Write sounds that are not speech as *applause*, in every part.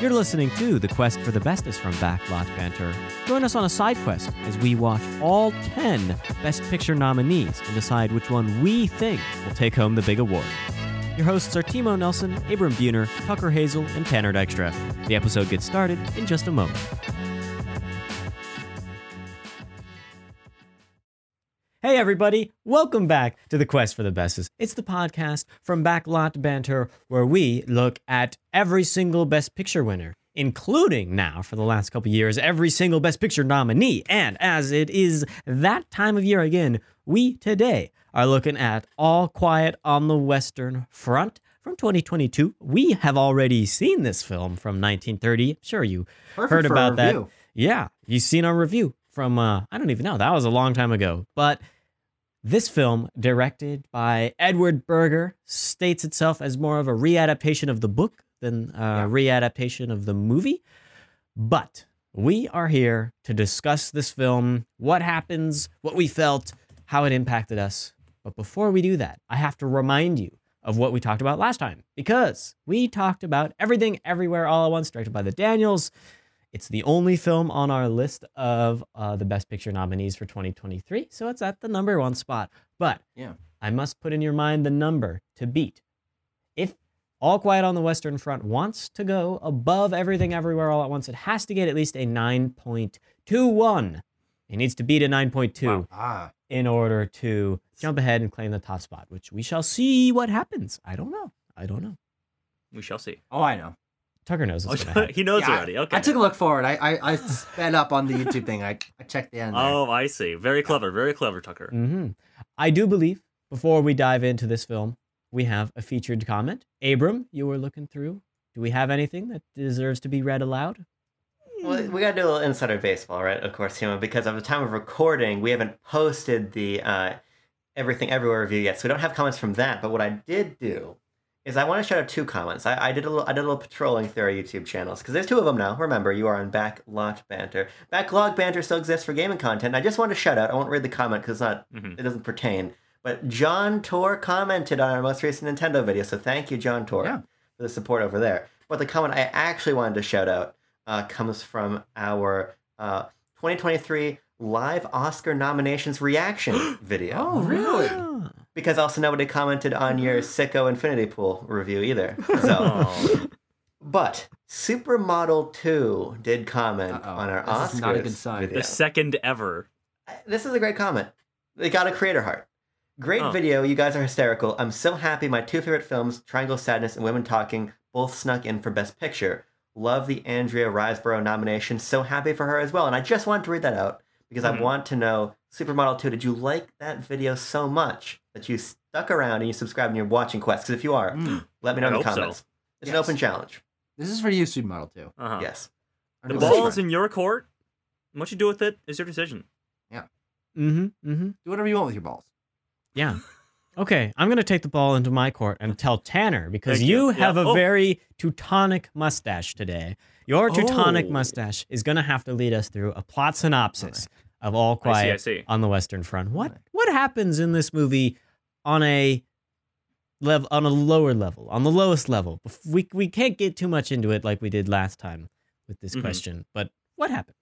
You're listening to The Quest for the Bestest from Backlot Banter. Join us on a side quest as we watch all 10 Best Picture nominees and decide which one we think will take home the big award. Your hosts are Timo Nelson, Abram Buhner, Tucker Hazel, and Tanner Dykstra. The episode gets started in just a moment. Hey, everybody, welcome back to the Quest for the Bestest. It's the podcast from Backlot Banter where we look at every single Best Picture winner, including now, for the last couple years, every single Best Picture nominee. And as it is that time of year again, we today are looking at All Quiet on the Western Front from 2022. We have already seen this film from 1930. Sure, you Perfect heard about that. review. Yeah, you've seen our review from uh I don't even know. That was a long time ago. But this film, directed by Edward Berger, states itself as more of a readaptation of the book than a readaptation of the movie. But we are here to discuss this film, what happens, what we felt, how it impacted us. But before we do that, I have to remind you of what we talked about last time because we talked about Everything Everywhere All at Once, directed by the Daniels. It's the only film on our list of uh, the Best Picture nominees for 2023, so it's at the number one spot. But Yeah. I must put in your mind the number to beat. If All Quiet on the Western Front wants to go above Everything Everywhere All at Once, it has to get at least a 9.21. It needs to beat a 9.2 Ah, in order to jump ahead and claim the top spot, which we shall see what happens. I don't know. I don't know. We shall see. oh, I know. Tucker knows Oh, what's *laughs* going to happen. he knows Yeah, already. Okay. I took a look forward. I I, I sped up on the YouTube thing. I, I checked the end. There. Oh, I see. Very clever. Very clever, Tucker. Mm-hmm. I do believe, before we dive into this film, we have a featured comment. Abram, you were looking through. Do we have anything that deserves to be read aloud? Well, we gotta do a little insider baseball, right? Of course, Timo, because at the time of recording, we haven't posted the uh, Everything Everywhere review yet, so we don't have comments from that. But what I did do is I want to shout out two comments. I, I did a little, I did a little patrolling through our YouTube channels because there's two of them now. Remember, you are on Backlot Banter. Backlog Banter still exists for gaming content. I just want to shout out. I won't read the comment because it's not, Mhm. it doesn't pertain. But John Tor commented on our most recent Nintendo video, so thank you, John Tor, Yeah. for the support over there. But the comment I actually wanted to shout out uh, comes from our uh, 2023 live Oscar nominations reaction *gasps* video. Oh, really? Because also nobody commented on your Sicko Infinity Pool review either. So, *laughs* Oh. but Supermodel 2 did comment Uh-oh. on our This Oscars is not a good sign. video. the second ever. This is a great comment. They got a creator heart. Great Oh. video. You guys are hysterical. I'm so happy my two favorite films, Triangle Sadness and Women Talking, both snuck in for Best Picture. Love the Andrea Riseborough nomination. So happy for her as well. And I just wanted to read that out because Mhm. I want to know, Supermodel 2, did you like that video so much that you stuck around and you subscribed and you're watching Quest? Because if you are, Mm. let me know I in the hope so. comments. It's an open challenge. This is for you, Supermodel 2. Uh-huh. Yes. Our The new ball's in your court. What you do with it is your decision. Yeah. Mm-hmm. Mm-hmm. Do whatever you want with your balls. Yeah. Okay, I'm gonna take the ball into my court and tell Tanner because Thank you you. have a Oh. very Teutonic mustache today. Your Teutonic Oh. mustache is gonna have to lead us through a plot synopsis of All I see, Quiet I see. on the Western Front. What what happens in this movie on a level on a lower level, on the lowest level? We we can't get too much into it like we did last time with this Mhm. question, but what happened?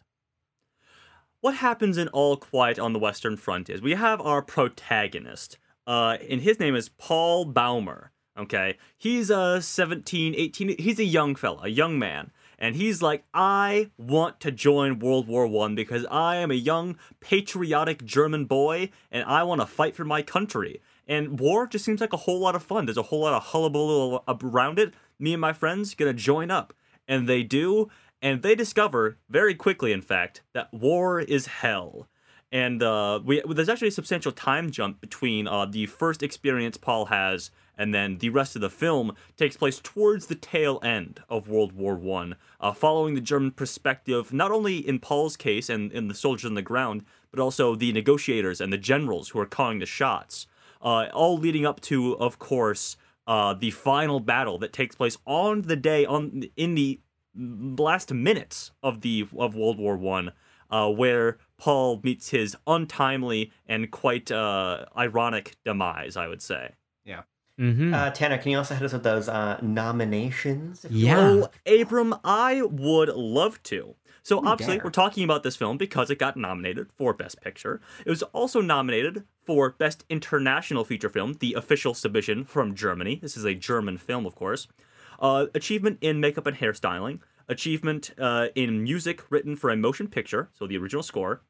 What happens in All Quiet on the Western Front is we have our protagonist, uh, and his name is Paul Baumer. Okay, he's a 17, 18, he's a young fella, a young man, and he's like, I want to join World War One because I am a young patriotic German boy, and I want to fight for my country. And war just seems like a whole lot of fun. There's a whole lot of hullabaloo around it. Me and my friends gonna join up, and they do, and they discover very quickly, in fact, that war is hell. And uh, we, there's actually a substantial time jump between uh, the first experience Paul has and then the rest of the film takes place towards the tail end of World War One, uh, following the German perspective, not only in Paul's case and in the soldiers on the ground, but also the negotiators and the generals who are calling the shots. Uh, all leading up to, of course, uh, the final battle that takes place on the day on in the last minutes of the of World War One, uh, where Paul meets his untimely and quite uh, ironic demise. I would say. Mm-hmm. Uh, Tanner, can you also hit us with those uh, nominations? if Yeah. will? Oh, Abram, I would love to. So Ooh, obviously, dare. we're talking about this film because it got nominated for Best Picture. It was also nominated for Best International Feature Film, the official submission from Germany. This is a German film, of course. Uh, achievement in makeup and hairstyling. Achievement uh, in music written for a motion picture, so the original score.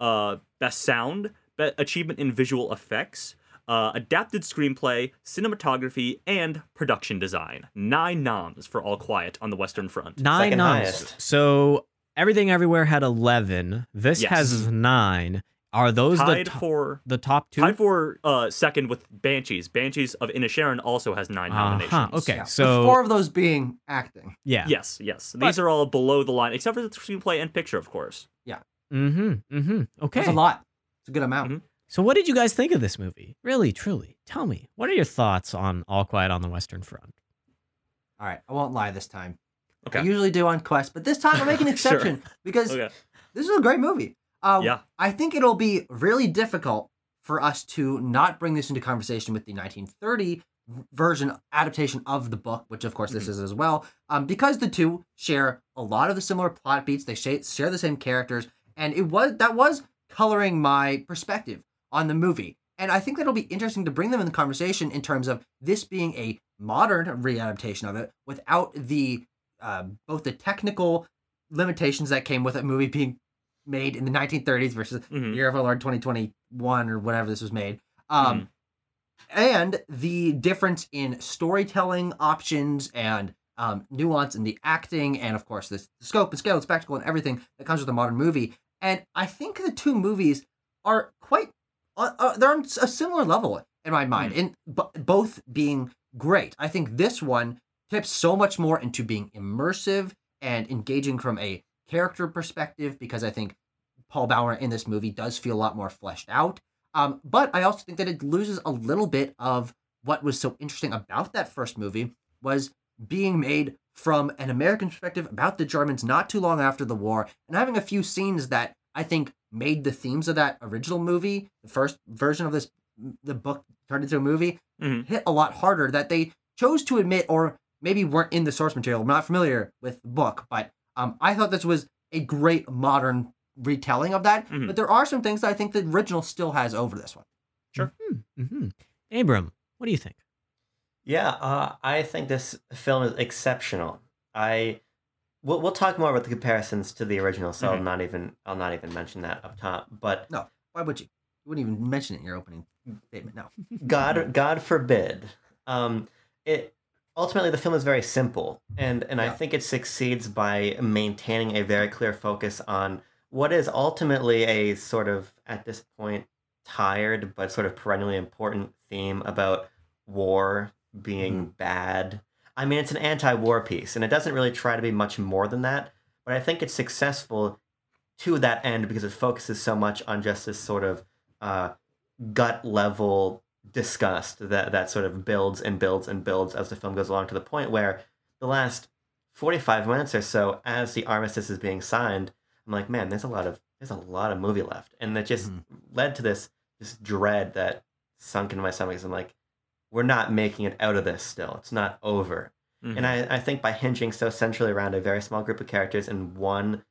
Uh, best sound. Be- achievement in visual effects. Uh, adapted screenplay, cinematography, and production design. Nine noms for All Quiet on the Western Front. Nine Second noms. highest. So everything everywhere had eleven. This Yes. has nine. Are those the to- for the top two? tied for uh, second with Banshees. Banshees of Inisherin also has 9 nominations. Uh-huh, okay. Yeah, with so- four of those being acting. yeah. Yes, yes. These are all below the line, except for the screenplay and picture, of course. Yeah. Mm-hmm. Mm-hmm. Okay. That's a lot. It's a good amount. Mhm. So what did you guys think of this movie? Really, truly. Tell me. What are your thoughts on All Quiet on the Western Front? All right, I won't lie this time. Okay. I usually do on Quest, but this time I'm making an *laughs* Sure. exception because Okay. this is a great movie. Uh, Yeah. I think it'll be really difficult for us to not bring this into conversation with the 1930 version adaptation of the book, which of course this is as well, um, because the two share a lot of the similar plot beats. They share, share the same characters, and it was that was coloring my perspective on the movie. And I think that'll be interesting to bring them in the conversation in terms of this being a modern readaptation of it without the uh, both the technical limitations that came with a movie being made in the 1930s versus Mhm. year of our Lord 2021 or whatever this was made. Um, And the difference in storytelling options and um, nuance in the acting, and of course, this the scope and scale and spectacle and everything that comes with a modern movie. And I think the two movies are quite, uh, they're on a similar level in my mind, in b- both being great. I think this one tips so much more into being immersive and engaging from a character perspective because I think Paul Baumer in this movie does feel a lot more fleshed out. Um, but I also think that it loses a little bit of what was so interesting about that first movie was being made from an American perspective about the Germans not too long after the war and having a few scenes that I think made the themes of that original movie, the first version of this, the book turned into a movie, Mhm. hit a lot harder that they chose to admit or maybe weren't in the source material. I'm not familiar with the book, but um, I thought this was a great modern retelling of that. Mhm. But there are some things that I think the original still has over this one. Mm-hmm. Abram, what do you think? Yeah, uh, I think this film is exceptional. I we'll, we'll talk more about the comparisons to the original, so I'll Mhm. not even I'll not even mention that up top. But no, Why would you? You wouldn't even mention it in your opening statement. No. *laughs* God God forbid. Um, it ultimately the film is very simple, and and I think it succeeds by maintaining a very clear focus on what is ultimately a sort of at this point tired but sort of perennially important theme about war being bad. I mean, it's an anti-war piece, and it doesn't really try to be much more than that. But I think it's successful to that end because it focuses so much on just this sort of uh, gut level disgust that that sort of builds and builds and builds as the film goes along to the point where the last 45 minutes or so as the armistice is being signed i'm like man there's a lot of there's a lot of movie left and that just Mhm. led to this this dread that sunk into my stomach i'm like we're not making it out of this still it's not over Mhm. and I, I think by hinging so centrally around a very small group of characters and one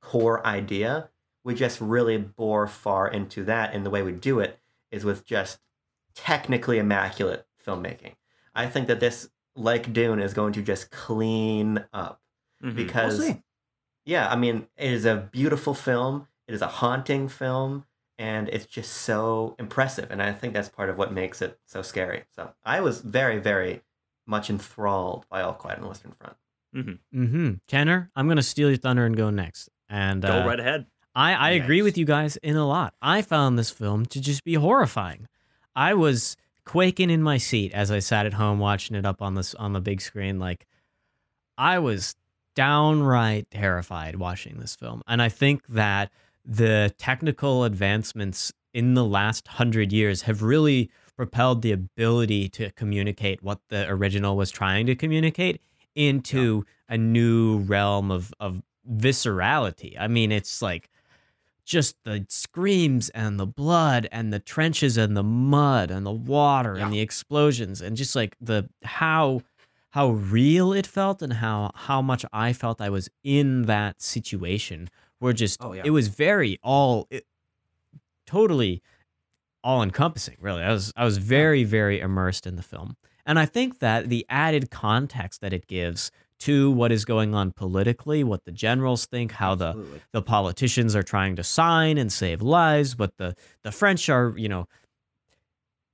core idea, we just really bore far into that. And the way we do it is with just technically immaculate filmmaking. I think that this, like Dune, is going to just clean up Mhm. We'll because, yeah, I mean, it is a beautiful film, it is a haunting film, and it's just so impressive. And I think that's part of what makes it so scary. So I was very, very much enthralled by All Quiet on the Western Front. Mm-hmm. Tanner, I'm gonna steal your thunder and go next. And Go uh, right ahead. I, I agree with you guys in a lot. I found this film to just be horrifying. I was quaking in my seat as I sat at home watching it up on this on the big screen. Like I was downright terrified watching this film. And I think that the technical advancements in the last hundred years have really propelled the ability to communicate what the original was trying to communicate into a new realm of of viscerality. I mean, it's like just the screams and the blood and the trenches and the mud and the water Yeah. and the explosions and just like the how how real it felt and how how much I felt I was in that situation were just Oh, yeah. it was very all it, totally all encompassing really I was I was very very immersed in the film and I think that the added context that it gives to what is going on politically what the generals think how the Absolutely. the politicians are trying to sign and save lives, but the the French are, you know,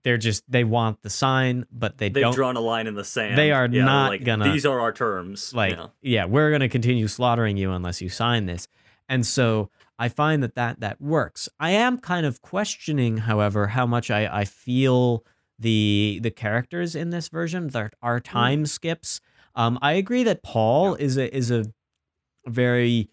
they're just they want the sign, but they They've don't drawn a line in the sand. They are Yeah, not like, gonna- These are our terms. like Yeah. yeah. we're going to continue slaughtering you unless you sign this. And so I find that that that works. I am kind of questioning, however, how much I I feel the the characters in this version there are time skips. Um I agree that Paul is a is a very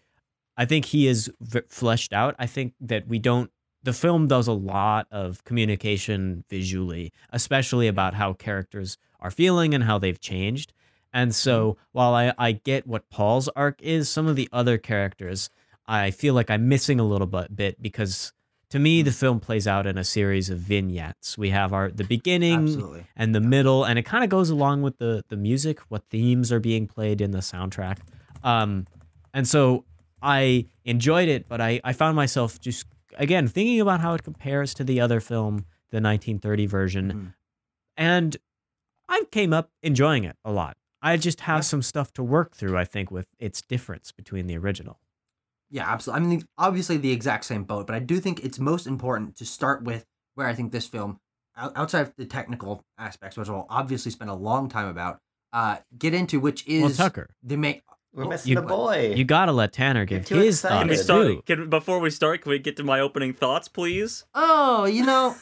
I think he is v- fleshed out. I think that we don't. The film does a lot of communication visually, especially about how characters are feeling and how they've changed. And so, while I, I get what Paul's arc is, some of the other characters, I feel like I'm missing a little bit, bit because to me, the film plays out in a series of vignettes. We have our the beginning Absolutely. and the middle, and it kind of goes along with the the music, what themes are being played in the soundtrack. Um, and so I enjoyed it, but I, I found myself just again thinking about how it compares to the other film, the 1930 version, Mhm. and I came up enjoying it a lot. I just have Yeah. some stuff to work through, I think, with its difference between the original. Yeah, absolutely. I mean, obviously the exact same boat, but I do think it's most important to start with where I think this film, outside of the technical aspects, which we'll obviously spend a long time about, uh, get into, which is well, Tucker, the main. We're Oh, missing you- the boy. you gotta let Tanner give his excited. Can we thoughts start? too. Can, before we start, can we get to my opening thoughts, please? Oh, you know,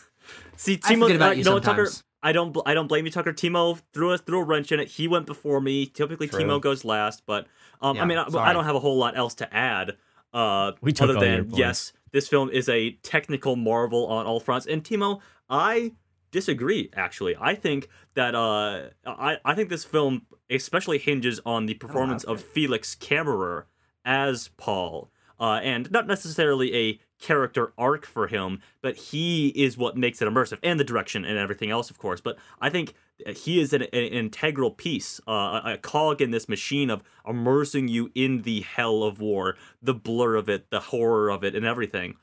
See, I Timo, forget about uh, you you know what, Tucker? I don't. I don't blame you, Tucker. Timo threw us threw a wrench in it. He went before me. Typically, True. Timo goes last, but um, I mean, I, I don't have a whole lot else to add. Uh, We took other all than points. yes, this film is a technical marvel on all fronts. And Timo, I disagree. Actually, I think that uh, I I think this film especially hinges on the performance of Felix Kammerer as Paul, uh, and not necessarily a character arc for him, but he is what makes it immersive, and the direction and everything else, of course. But I think he is an, an integral piece, uh, a a cog in this machine of immersing you in the hell of war, the blur of it, the horror of it, and everything.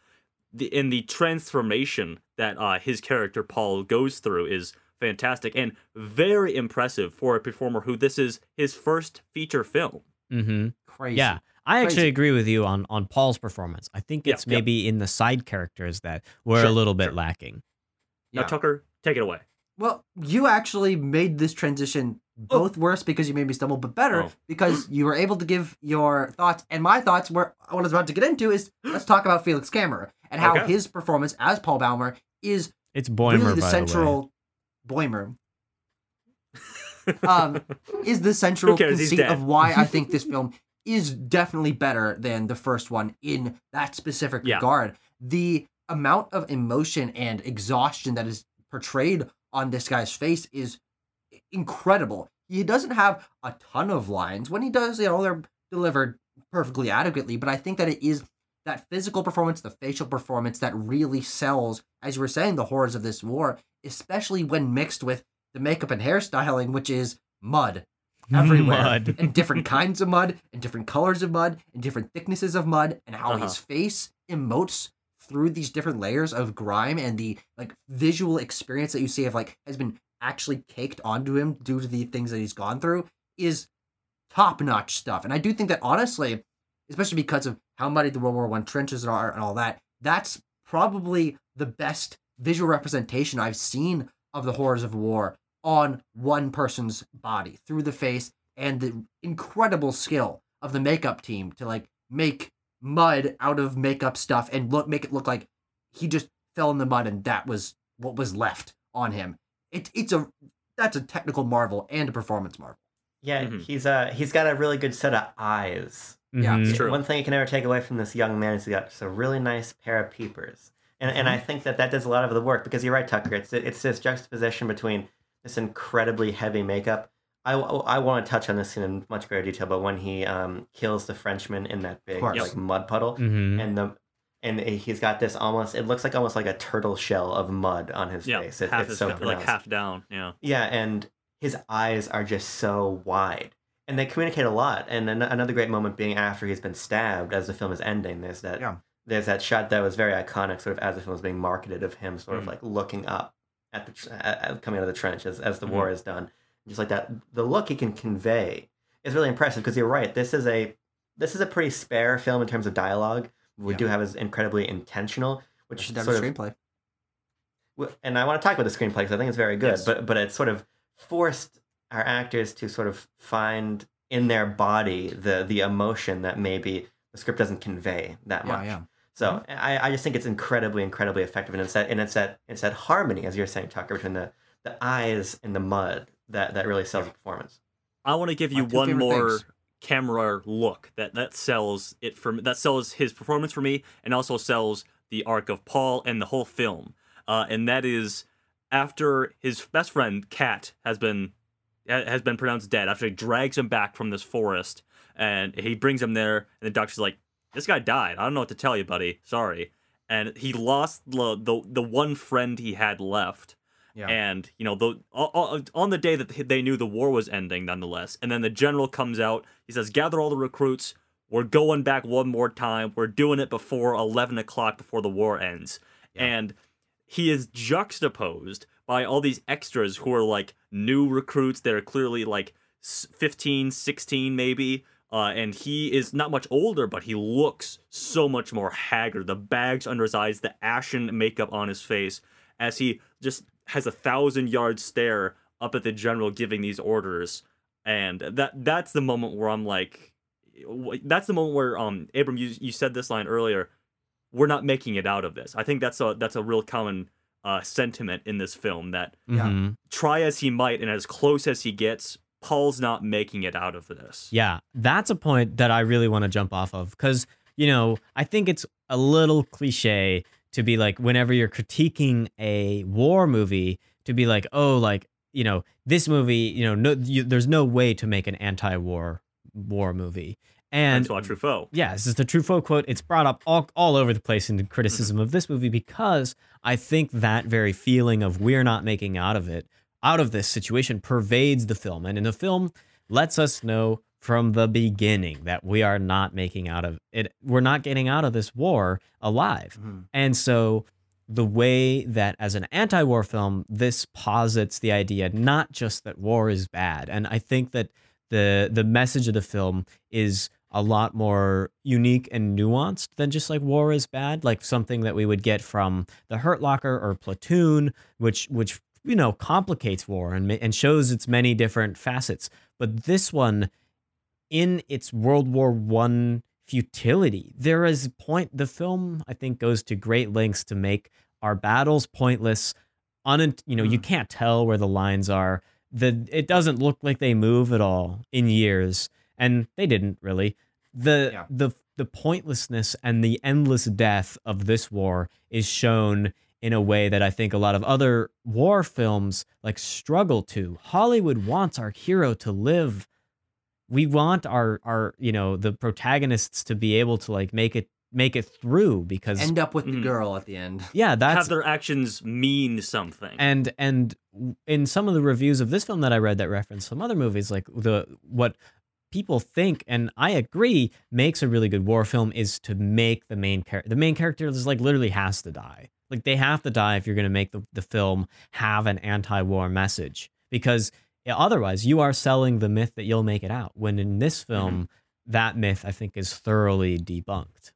The and the transformation that uh, his character Paul goes through is fantastic and very impressive for a performer who this is his first feature film. Mm-hmm. crazy. Yeah, I actually Crazy. agree with you on on Paul's performance. I think it's yeah. maybe in the side characters that were a Sure, little bit sure. lacking. Now, Yeah. Tucker, take it away. Well, you actually made this transition both worse because you made me stumble, but better Oh. because you were able to give your thoughts. And my thoughts were what I was about to get into is let's talk about Felix Kammerer and how Okay. his performance as Paul Baumer is It's Boimer, really the by central Boimer. *laughs* um, is the central conceit of why I think this film is definitely better than the first one in that specific Yeah. regard. The amount of emotion and exhaustion that is portrayed on this guy's face is incredible. He doesn't have a ton of lines. When he does, you know, they're delivered perfectly adequately, but I think that it is that physical performance, the facial performance that really sells, as you were saying, the horrors of this war, especially when mixed with the makeup and hairstyling, which is mud. Everywhere Mud. and different kinds of mud and different colors of mud and different thicknesses of mud and how Uh-huh. his face emotes through these different layers of grime and the like visual experience that you see of like has been actually caked onto him due to the things that he's gone through is top notch stuff. And I do think that honestly, especially because of how muddy the World War One trenches are and all that, that's probably the best visual representation I've seen of the horrors of war on one person's body through the face and the incredible skill of the makeup team to like make mud out of makeup stuff and look make it look like he just fell in the mud and that was what was left on him. It, it's a that's a technical marvel and a performance marvel. Yeah, Mhm. he's uh he's got a really good set of eyes. Yeah, Mhm. It's true. One thing you can never take away from this young man is he got just a really nice pair of peepers, and and I Mm-hmm. think that that does a lot of the work because you're right, Tucker. It's it's this juxtaposition between this incredibly heavy makeup. I, I want to touch on this scene in much greater detail, but when he um kills the Frenchman in that big like mud puddle, Mhm. and the and he's got this almost it looks like almost like a turtle shell of mud on his Yeah, face. It- half it's so fa- like half down. Yeah. Yeah, and his eyes are just so wide. And they communicate a lot. And an- another great moment being after he's been stabbed as the film is ending. There's that Yeah. there's that shot that was very iconic, sort of as the film was being marketed of him sort of Mm. like looking up at the at, coming out of the trench as, as the Mhm. war is done. Just like that the look he can convey is really impressive because you're right. This is a this is a pretty spare film in terms of dialogue. We Yeah. do have is incredibly intentional, which sort a of screenplay. and I want to talk about the screenplay because I think it's very good. Yes. But but it sort of forced our actors to sort of find in their body the the emotion that maybe the script doesn't convey that Yeah, much. yeah. So I, I just think it's incredibly incredibly effective, and it's that and it's that it's that harmony as you're saying, Tucker, between the the eyes and the mud that that really sells the performance. I want to give you one more things. camera look that that sells it for me. That sells his performance for me, and also sells the arc of Paul and the whole film. Uh, and that is after his best friend Kat has been has been pronounced dead. After he drags him back from this forest, and he brings him there, and the doctor's like, "This guy died. I don't know what to tell you, buddy. Sorry." And he lost the the, the one friend he had left. Yeah. And you know, the on the day that they knew the war was ending, nonetheless. And then the general comes out. He says, "Gather all the recruits. We're going back one more time. We're doing it before eleven o'clock, before the war ends." Yeah. And he is juxtaposed by all these extras who are like new recruits. They're clearly like s- 15, 16 maybe. Uh, and he is not much older, but he looks so much more haggard. The bags under his eyes, the ashen makeup on his face, as he just has a thousand yard stare up at the general giving these orders. And that that's the moment where I'm like, that's the moment where um Abram, you you said this line earlier. We're not making it out of this. I think that's a that's a real common uh, sentiment in this film that Yeah. Mhm. try as he might and as close as he gets, Paul's not making it out of this. Yeah, that's a point that I really want to jump off of because, you know, I think it's a little cliche to be like, whenever you're critiquing a war movie, to be like, oh, like, you know, this movie, you know, no, you, there's no way to make an anti war war movie. And Francois Truffaut. yeah, this is the Truffaut quote. It's brought up all, all over the place in the criticism mm-hmm. of this movie because I think that very feeling of we're not making out of it, out of this situation, pervades the film. And in the film, lets us know from the beginning that we are not making out of it. We're not getting out of this war alive. Mhm. And so the way that as an anti-war film this posits the idea not just that war is bad and i think that the the message of the film is a lot more unique and nuanced than just like war is bad like something that we would get from the hurt locker or platoon which which you know complicates war and and shows its many different facets but this one in its world war 1 futility. There is a point the film I think goes to great lengths to make our battles pointless. Un, you know, you Mm. can't tell where the lines are. The it doesn't look like they move at all in years, and they didn't really. The Yeah. the the pointlessness and the endless death of this war is shown in a way that I think a lot of other war films like struggle to. Hollywood wants our hero to live we want our our you know the protagonists to be able to like make it make it through because End up with the Mhm. girl at the end. *laughs* yeah that's Have their actions mean something. and and in some of the reviews of this film that I read that reference some other movies like the what people think and I agree makes a really good war film is to make the main character the main character is like literally has to die like they have to die if you're going to make the, the film have an anti-war message because otherwise you are selling the myth that you'll make it out when in this mm-hmm. film that myth I think is thoroughly debunked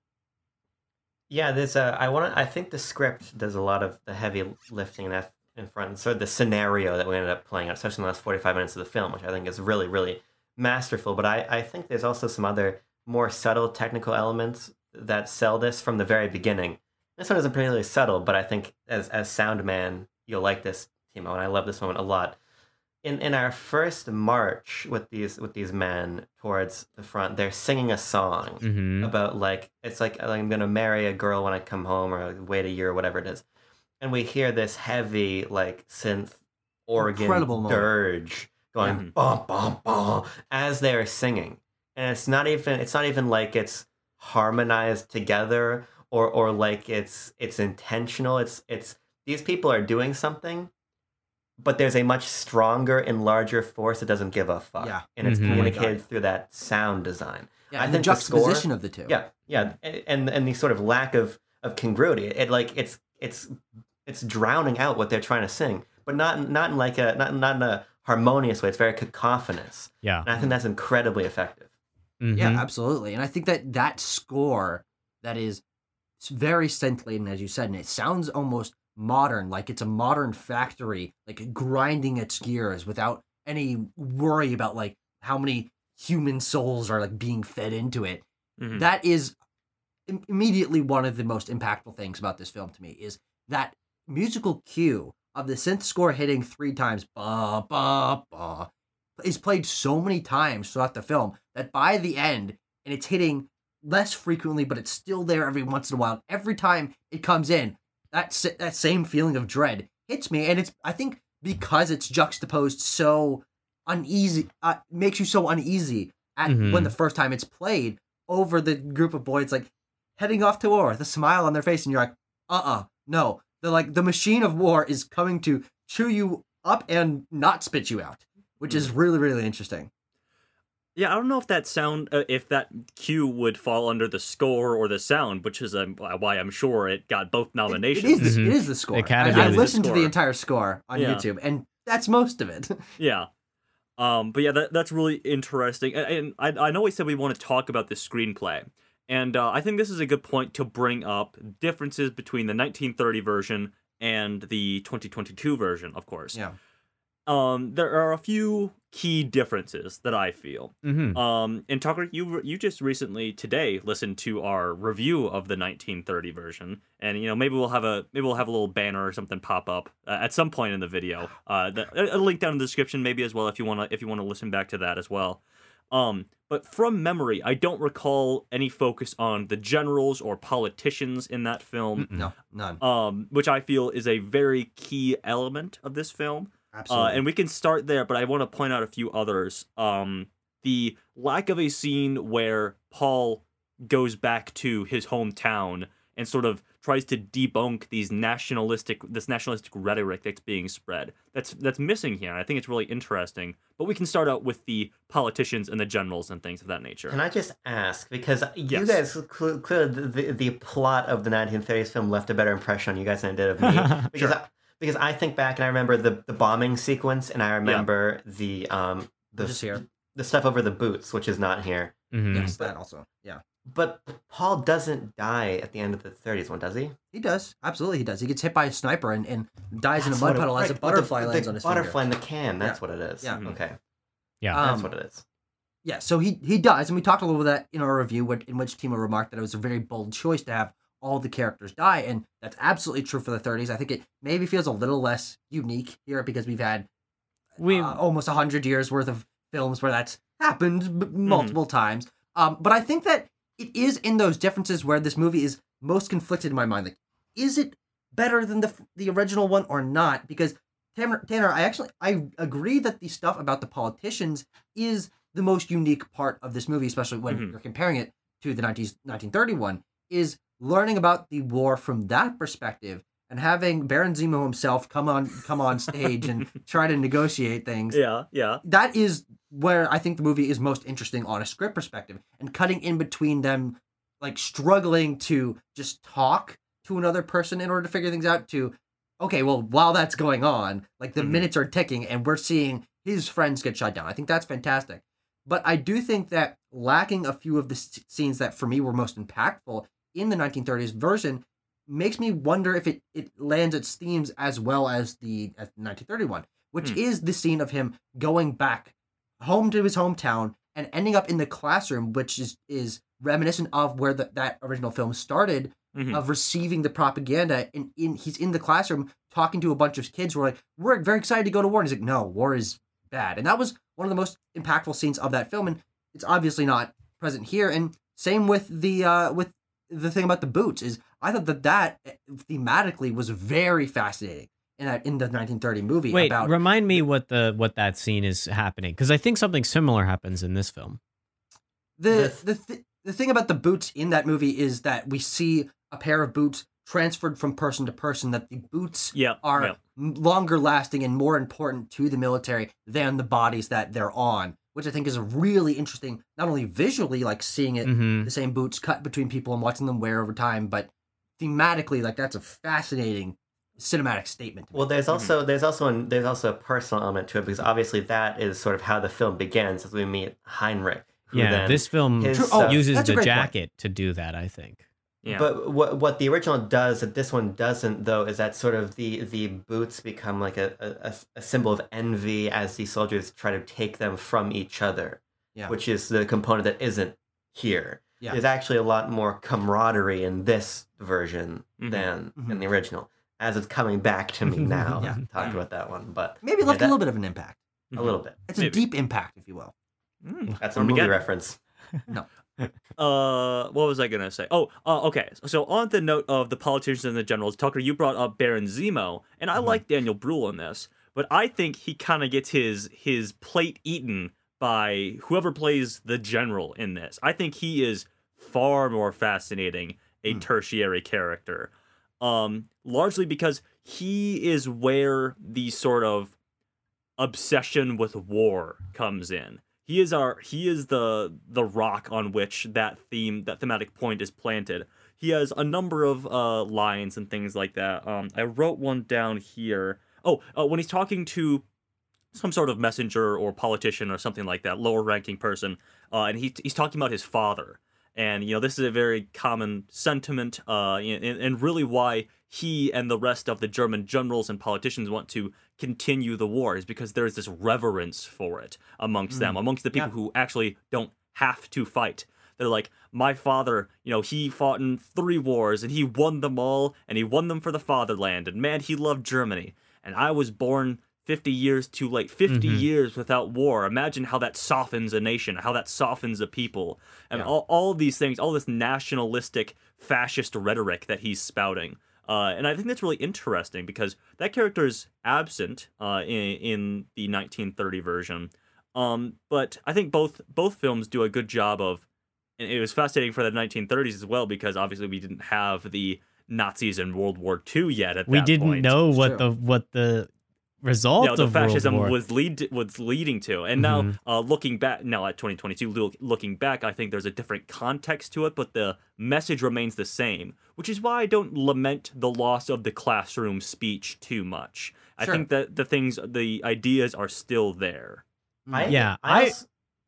Yeah, there's a. Uh, I want to. I think the script does a lot of the heavy lifting in in front. So the scenario that we ended up playing out, especially in the last forty five minutes of the film, which I think is really really masterful. But I I think there's also some other more subtle technical elements that sell this from the very beginning. This one isn't particularly subtle, but I think as as sound man, you'll like this, Timo, and I love this moment a lot. In in our first march with these with these men towards the front, they're singing a song mm-hmm. about like it's like I'm gonna marry a girl when I come home or wait a year or whatever it is, and we hear this heavy like synth organ Incredible moment. dirge going Mhm. bum bum bum as they're singing, and it's not even it's not even like it's harmonized together or or like it's it's intentional. It's it's these people are doing something, but there's a much stronger and larger force that doesn't give a fuck. Yeah. And it's Mhm. communicated through that sound design. Yeah, I and the think the score- juxtaposition of the two. Yeah, yeah, a- and and the sort of lack of of congruity. It like it's it's it's drowning out what they're trying to sing, but not not in like a not not in a harmonious way. It's very cacophonous, Yeah. and I think that's incredibly effective. Yeah, Mhm. absolutely. And I think that that score that is s- very scintillating, as you said, and it sounds almost modern, like it's a modern factory, like grinding its gears without any worry about like how many human souls are like being fed into it. Mhm. That is im- immediately one of the most impactful things about this film to me is that musical cue of the synth score hitting three times ba ba ba is played so many times throughout the film that by the end and it's hitting less frequently but it's still there every once in a while. Every time it comes in that sa- that same feeling of dread hits me and it's i think because it's juxtaposed so uneasy uh, makes you so uneasy at Mhm. when the first time it's played over the group of boys like heading off to war with a smile on their face and you're like uh-uh no. The like the machine of war is coming to chew you up and not spit you out which is really really interesting Yeah, I don't know if that sound, uh, if that cue would fall under the score or the sound, which is um, why I'm sure it got both It- nominations. it is the, Mhm. it is the score The I, I is the listened to the entire score on Yeah. youtube and that's most of it *laughs* Yeah. Um, but yeah, that, that's really interesting. And, and I, I know we said we want to talk about the screenplay. And uh, I think this is a good point to bring up differences between the 1930 version and the 2022 version, of course. yeah Um, there are a few key differences that I feel. Mhm. Um, and Tucker, you you just recently today listened to our review of the 1930 version, and you know maybe we'll have a maybe we'll have a little banner or something pop up uh, at some point in the video. Uh, the, a link down in the description maybe as well if you want to if you want to listen back to that as well. Um, but from memory, I don't recall any focus on the generals or politicians in that film, no none um, which I feel is a very key element of this film. Uh, and we can start there, but I want to point out a few others. Um, the lack of a scene where Paul goes back to his hometown and sort of tries to debunk these nationalistic this nationalistic rhetoric that's being spread. That's that's missing here. and I think it's really interesting. But we can start out with the politicians and the generals and things of that nature. Can I just ask because you Yes. guys clearly the, the, the plot of the 1930s film left a better impression on you guys than it did of me *laughs* because I, because I think back and I remember the, the bombing sequence and I remember the um the here the stuff over the boots which is not here. Mhm. yes that also yeah But Paul doesn't die at the end of the 30s one, does he? he does absolutely he does he gets hit by a sniper and, and dies in a mud what it- puddle as a butterfly the, lands the on his butterfly finger. in the can. That's what it is. Yeah. Mhm. Okay. Yeah. Um, That's what it is. Yeah, so he he does, and we talked a little bit of that in our review, in which Timo remarked that it was a very bold choice to have all the characters die, and that's absolutely true for the 30s. I think it maybe feels a little less unique here because we've had We uh, almost 100 years worth of films where that's happened b- multiple times. Um, but I think that it is in those differences where this movie is most conflicted in my mind. Like, is it better than the the original one or not? Because Tanner, Tanner, I actually I agree that the stuff about the politicians is the most unique part of this movie, especially when Mhm. you're comparing it to the 19, 1931, is learning about the war from that perspective and having Baron Zemo himself come on come on stage and *laughs* try to negotiate things. Yeah, yeah. That is where I think the movie is most interesting on a script perspective and cutting in between them like struggling to just talk to another person in order to figure things out to okay, well, while that's going on, like the Mhm. minutes are ticking and we're seeing his friends get shot down. I think that's fantastic. But I do think that lacking a few of the scenes that for me were most impactful in the 1930s version makes me wonder if it, it lands its themes as well as the as 1931, which Hmm. is the scene of him going back home to his hometown and ending up in the classroom, which is is reminiscent of where the, that original film started Mhm. of receiving the propaganda and in he's in the classroom talking to a bunch of kids who are like we're very excited to go to war and he's like no war is bad and that was one of the most impactful scenes of that film and it's obviously not present here and same with the uh with the thing about the boots is i thought that that eh, thematically was very fascinating in that in the 1930 movie wait. about Remind me what the what that scene is happening because I think something similar happens in this film. the the th- the thing about the boots in that movie is that we see a pair of boots transferred from person to person. That the boots Yeah, are yeah. m- longer lasting and more important to the military than the bodies that they're on, which I think is a really interesting. Not only visually, like seeing it, Mhm. the same boots cut between people and watching them wear over time, but thematically, like that's a fascinating cinematic statement. Well, there's also there's also an, there's also a personal element to it because obviously that is sort of how the film begins as we meet Heinrich. Who Yeah, then, this film his, oh, uh, uses the great point. jacket to do that. I think. Yeah. But what what the original does that this one doesn't though is that sort of the the boots become like a, a- a, a symbol of envy as the soldiers try to take them from each other. Yeah. Which is the component that isn't here. Yeah. There's actually a lot more camaraderie in this version Mhm. than in Mhm. the original. As it's coming back to me *laughs* now. Yeah. Talked about that one, but Maybe Yeah, left that- a little bit of an impact. a little bit. It's Maybe. a deep impact, if you will. Mm. That's a movie Armageddon. reference. *laughs* *laughs* Uh, what was I gonna say? Oh, uh, okay. So on the note of the politicians and the generals, Tucker, you brought up Baron Zemo, and I Mhm. like Daniel Bruhl in this, but I think he kind of gets his his plate eaten by whoever plays the general in this. I think he is far more fascinating a Hmm. tertiary character, um, largely because he is where the sort of obsession with war comes in. He is our he is the the rock on which that theme that thematic point is planted. He has a number of uh lines and things like that. Um I wrote one down here. Oh, uh, when he's talking to some sort of messenger or politician or something like that, lower ranking person, uh, and he, he's talking about his father. And you know this is a very common sentiment, uh, and, and really why he and the rest of the German generals and politicians want to continue the war is because there is this reverence for it amongst them, amongst the people Yeah. who actually don't have to fight. They're like, my father, you know, he fought in three wars and he won them all, and he won them for the fatherland, and man, he loved Germany. And I was born 50 years too late, 50 Mhm. years without war. Imagine how that softens a nation, how that softens a people. And Yeah. all, all these things, all this nationalistic fascist rhetoric that he's spouting. Uh, and I think that's really interesting because that character is absent uh, in, in the 1930 version. Um, but I think both both films do a good job of. And it was fascinating for the 1930s as well because obviously we didn't have the Nazis in World War II yet. At We that didn't point. know what true. the what the result Yeah, the of fascism World War. was lead was leading to, and Mhm. now uh, looking back, now at 2022, loo- looking back, I think there's a different context to it, but the message remains the same, which is why I don't lament the loss of the classroom speech too much. I think that the things, the ideas are still there. I, Yeah, I, I-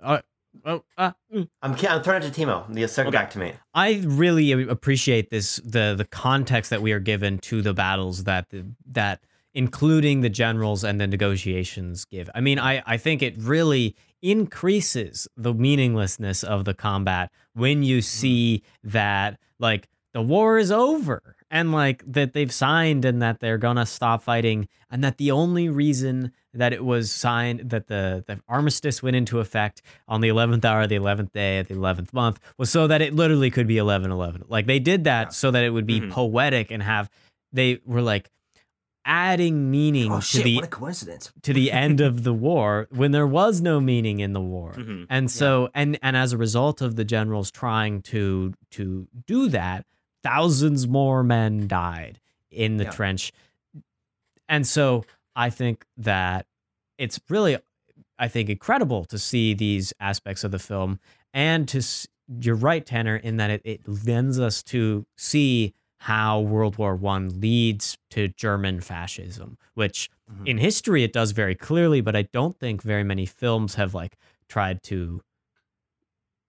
also- Oh, uh, mm. I'm I'm throwing it to Timo. You circle Okay. back to me. I really appreciate this the the context that we are given to the battles that the, that including the generals and the negotiations give. I mean, I I think it really increases the meaninglessness of the combat when you see that like the war is over and like that they've signed and that they're gonna stop fighting and that the only reason that it was signed that the the armistice went into effect on the 11th hour, the 11th day, at the 11th month was so that it literally could be 11 11. Like they did that Yeah. so that it would be Mhm. poetic and have, they were like adding meaning Oh to shit! the what a coincidence. to the end of the war when there was no meaning in the war. hmm And so and and as a result of the generals trying to to do that, thousands more men died in the Yeah. trench. And so I think that it's really I think incredible to see these aspects of the film and to you're right Tanner in that it, it lends us to see how World War 1 leads to German fascism, which Mhm. in history it does very clearly, but I don't think very many films have like tried to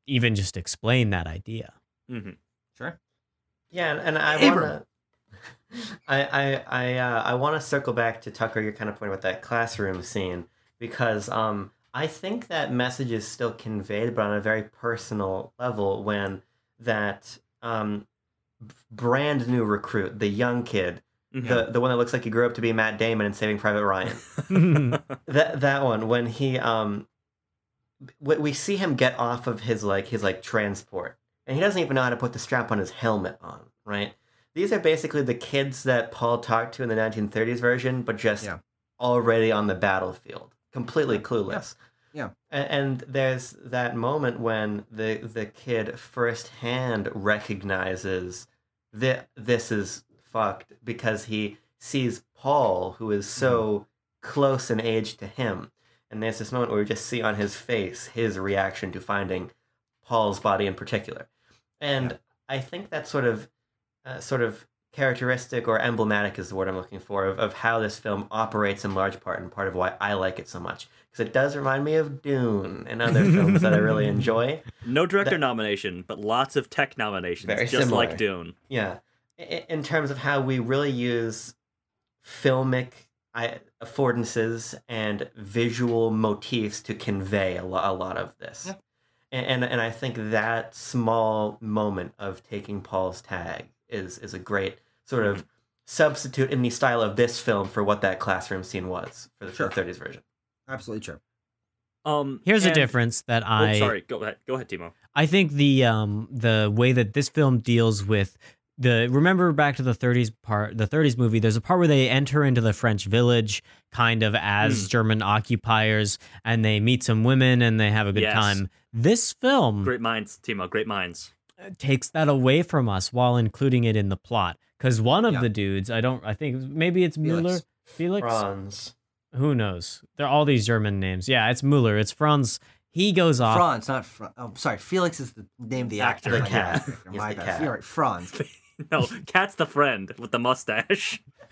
even just explain that idea. Mm-hmm. Sure. Yeah, and, and I Abram. want to. *laughs* I I I uh, I want to circle back to Tucker. Your kind of point about that classroom scene because um I think that message is still conveyed, but on a very personal level when that um b- brand new recruit, the young kid, Mm-hmm. the the one that looks like he grew up to be Matt Damon in Saving Private Ryan. *laughs* *laughs* that that one when he um we, we see him get off of his like his like transport and he doesn't even know how to put the strap on his helmet on right these are basically the kids that paul talked to in the 1930s version but just Yeah. already on the battlefield completely clueless Yeah. A- And there's that moment when the the kid firsthand recognizes that this is fucked because he sees Paul, who is so close in age to him. And there's this moment where we just see on his face his reaction to finding Paul's body in particular. And I think that sort of uh, sort of characteristic or emblematic is the word I'm looking for of, of how this film operates in large part and part of why I like it so much. Because it does remind me of Dune and other films that I really *laughs* enjoy. No director That- nomination, but lots of tech nominations, Very just similar. like Dune. Yeah. In terms of how we really use filmic affordances and visual motifs to convey a, lo- a lot of this. Yeah. And, and and I think that small moment of taking Paul's tag is is a great sort of substitute in the style of this film for what that classroom scene was for the Sure. 30s version. Absolutely true. Um, Here's a difference that Oh, I sorry. Go ahead. Go ahead, Timo. I think the um the way that this film deals with the remember back to the 30s part the 30s movie there's a part where they enter into the French village kind of as Mm. German occupiers and they meet some women and they have a good Yes. time. This film Great minds, Timo. Great minds. takes that away from us while including it in the plot cuz one of Yeah. the dudes I don't I think maybe it's Mueller Felix. Felix Franz. who knows they're all these German names yeah it's Mueller it's Franz he goes off Franz, not Franz. Oh, sorry. Felix is the name of the actor. Actor. The not cat. actor. He's *laughs* My the cat. You're right. Franz. *laughs* No, Cat's the friend with the mustache. *laughs*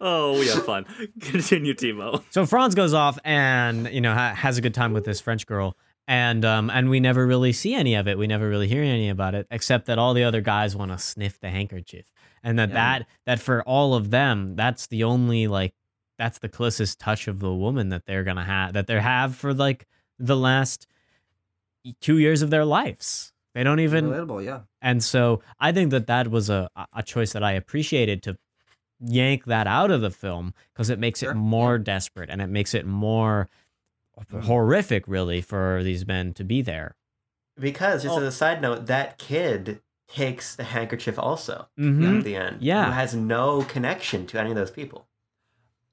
oh, we have fun. Continue, Timo. So Franz goes off and you know ha- has a good time with this French girl, and um and we never really see any of it. We never really hear any about it, except that all the other guys want to sniff the handkerchief, and that Yeah. that that for all of them, that's the only like that's the closest touch of the woman that they're gonna have that they have for like the last two years of their lives. They don't even Relatable, yeah. and so I think that that was a a choice that I appreciated to yank that out of the film because it makes Sure, it more desperate and it makes it more. Horrific, really, for these men to be there. Because, just Oh. as a side note, that kid takes the handkerchief also Mhm. at the end. Yeah. Who has no connection to any of those people.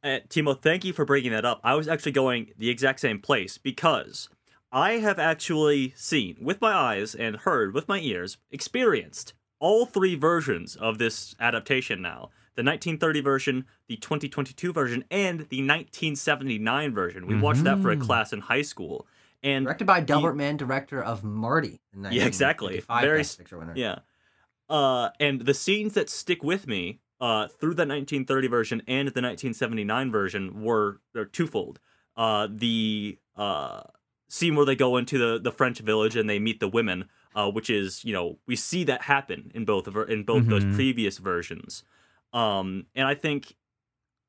Uh, Timo, thank you for bringing that up. I was actually going the exact same place because I have actually seen with my eyes and heard with my ears, experienced all three versions of this adaptation now. The 1930 version, the 2022 version, and the 1979 version. We watched that for a Mhm. class in high school. And Directed by Delbert Mann, director of Marty. the Yeah, exactly. Very Best Picture winner. Yeah. Uh, and the scenes that stick with me uh, through the 1930 version and the 1979 version were they're twofold. Uh, the uh, scene where they go into the, the French village and they meet the women, uh, which is you know we see that happen in both of in both Mhm. those previous versions. Um, and I think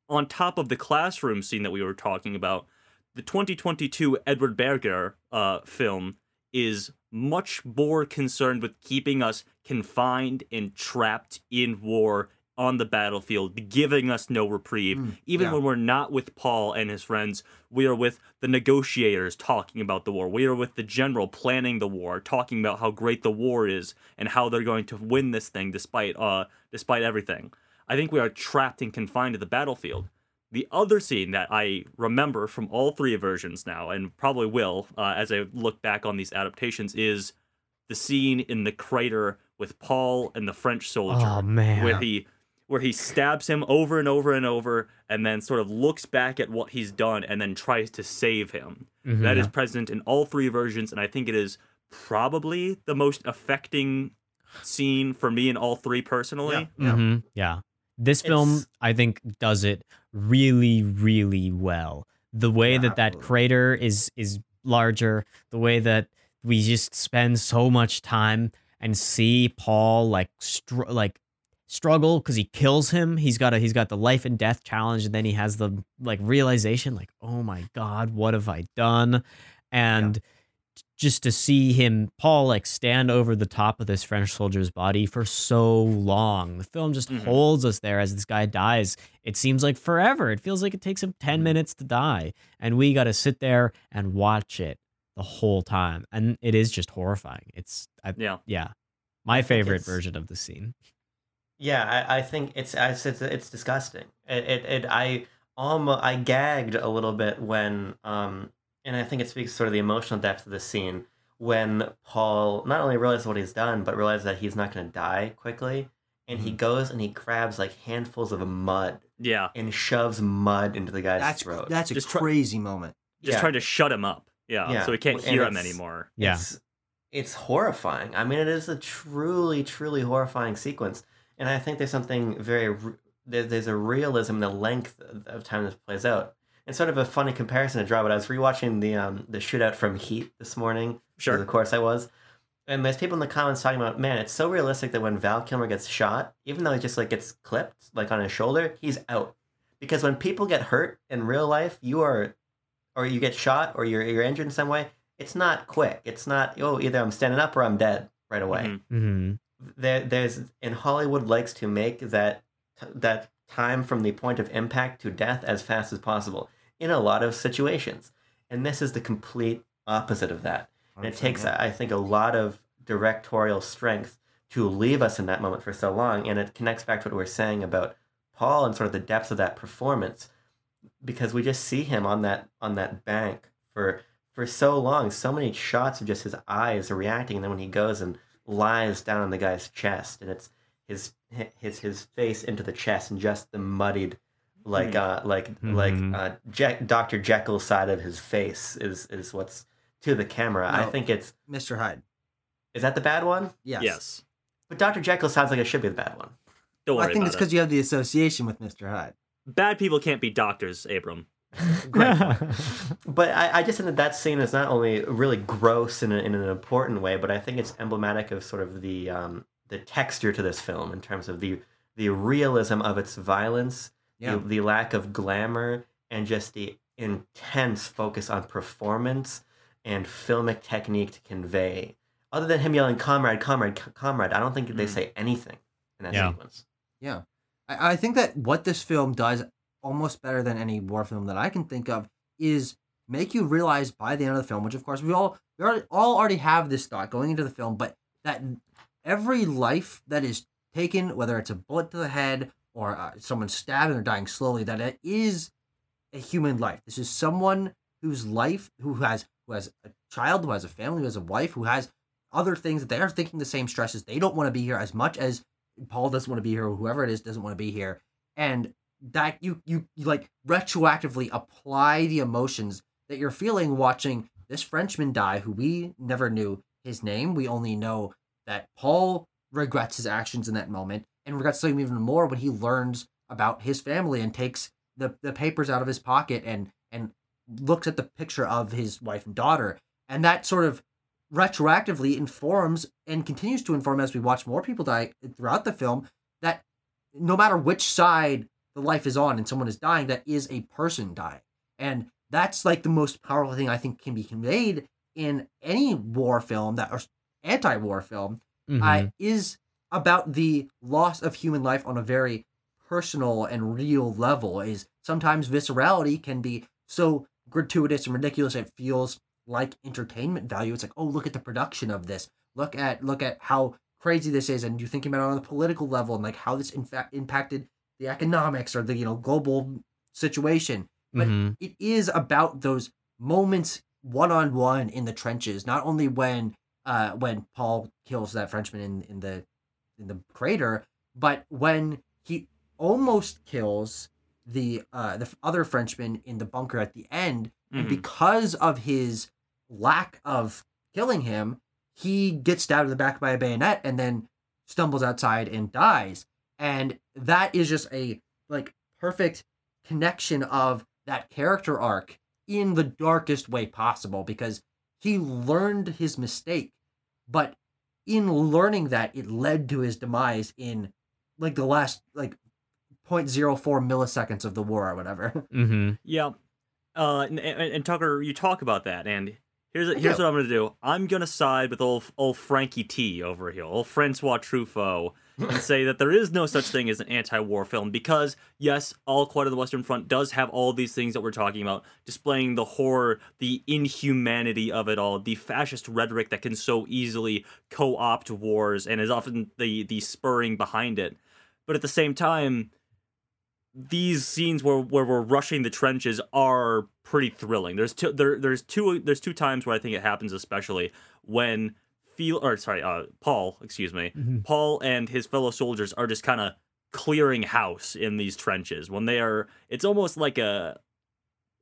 on top of the classroom scene that we were talking about, the 2022 Edward Berger uh, film is much more concerned with keeping us confined and trapped in war on the battlefield, giving us no reprieve. Mm, Even yeah. when we're not with Paul and his friends, we are with the negotiators talking about the war. We are with the general planning the war, talking about how great the war is and how they're going to win this thing despite uh despite everything. I think we are trapped and confined to the battlefield. The other scene that I remember from all three versions now, and probably will uh, as I look back on these adaptations, is the scene in the crater with Paul and the French soldier, Oh man, where he where he stabs him over and over and over, and then sort of looks back at what he's done and then tries to save him. Mhm. That is present in all three versions, and I think it is probably the most affecting scene for me in all three personally. Yeah. Mhm. yeah. This film, It's- I think, does it really, really well. The way Yeah, that that crater is is larger, the way that we just spend so much time and see Paul like str- like struggle because he kills him. He's got a he's got the life and death challenge, and then he has the like realization, like, oh my god, what have I done? And just to see him, Paul, like stand over the top of this French soldier's body for so long. The film just Mhm. holds us there as this guy dies. It seems like forever. It feels like it takes him 10 Mhm. minutes to die. And we got to sit there and watch it the whole time. And it is just horrifying. It's, I, Yeah. yeah, my favorite version of the scene. Yeah, I, I think it's it's it's, it's disgusting. It, it, it I almost I gagged a little bit when um and I think it speaks sort of the emotional depth of the scene when Paul not only realizes what he's done but realizes that he's not going to die quickly and he Mhm. goes and he grabs like handfuls of mud Yeah, and shoves mud into the guy's That's throat. that's a Just try- crazy moment. just Yeah. trying to shut him up. Yeah, Yeah. so he can't And hear him anymore. Yeah. It's, it's horrifying. I mean, it is a truly, truly horrifying sequence. And I think there's something very, r- there, there's a realism in the length of of time this plays out. And sort of a funny comparison to draw, but I was rewatching the um the shootout from Heat this morning. Sure. Of course I was. And there's people in the comments talking about, man, it's so realistic that when Val Kilmer gets shot, even though he just like gets clipped like on his shoulder, he's out. Because when people get hurt in real life, you are, or you get shot or you're you're injured in some way, it's not quick. It's not oh either I'm standing up or I'm dead right away. Mhm. hmm There there's and Hollywood likes to make that that time from the point of impact to death as fast as possible in a lot of situations. And this is the complete opposite of that. And it takes, I think, a lot of directorial strength to leave us in that moment for so long. And it connects back to what we we're saying about Paul and sort of the depth of that performance, because we just see him on that on that bank for for so long, so many shots of just his eyes reacting, and then when he goes and lies down on the guy's chest, and it's his his his face into the chest and just the muddied like uh like like Mhm. uh Je- Dr. Jekyll's side of his face is is what's to the camera. I think it's Mr. Hyde. is that the bad one? Yes. Yes. But Dr. Jekyll sounds like it should be the bad one. Don't Well, worry I think about it's it. because you have the association with Mr. Hyde. Bad people can't be doctors, Abram. *laughs* Great. But I, I just think that that scene is not only really gross in, a, in an important way, but I think it's emblematic of sort of the um, the texture to this film in terms of the the realism of its violence, Yeah. the, the lack of glamour, and just the intense focus on performance and filmic technique to convey. Other than him yelling "comrade, comrade, c- comrade," I don't think they Mm. say anything in that Yeah. sequence. I, I think that what this film does almost better than any war film that I can think of is make you realize by the end of the film, which of course we all we already, all already have this thought going into the film, but that every life that is taken, whether it's a bullet to the head or uh, someone stabbed and they're dying slowly, that it is a human life. This is someone whose life, who has who has a child, who has a family, who has a wife, who has other things that they are thinking the same stresses. They don't want to be here as much as Paul doesn't want to be here, or whoever it is doesn't want to be here, and that you you, you like retroactively apply the emotions that you're feeling watching this Frenchman die, who we never knew his name. We only know that Paul regrets his actions in that moment, and regrets them even more when he learns about his family and takes the, the papers out of his pocket and and looks at the picture of his wife and daughter, and that sort of retroactively informs and continues to inform as we watch more people die throughout the film that no matter which side the life is on and someone is dying, that is a person dying. And that's like the most powerful thing I think can be conveyed in any war film that or anti-war film Mhm. uh, is about the loss of human life on a very personal and real level is sometimes viscerality can be so gratuitous and ridiculous it feels like entertainment value it's like oh look at the production of this look at look at how crazy this is and you're thinking about it on the political level and like how this in fact impacted the economics or the you know global situation but Mhm. it is about those moments one on one in the trenches. Not only when uh when Paul kills that Frenchman in in the in the crater, but when he almost kills the uh the other Frenchman in the bunker at the end, Mhm. because of his lack of killing him, he gets stabbed in the back by a bayonet and then stumbles outside and dies. And that is just a like perfect connection of that character arc in the darkest way possible because he learned his mistake, but in learning that it led to his demise in like the last like 0.04 milliseconds of the war or whatever. *laughs* Mhm. Yeah. Uh, and, and, and Tucker, you talk about that, and here's I here's what I'm gonna do. I'm gonna side with old old Frankie T over here, old Francois Truffaut, and say that there is no such thing as an anti-war film because yes, All Quiet on the Western Front does have all these things that we're talking about, displaying the horror, the inhumanity of it all, the fascist rhetoric that can so easily co-opt wars and is often the the spurring behind it. But at the same time, these scenes where where we're rushing the trenches are pretty thrilling. There's two there there's two there's two times where I think it happens especially when feel or sorry uh Paul excuse me. Mhm. Paul and his fellow soldiers are just kind of clearing house in these trenches. When they are it's almost like a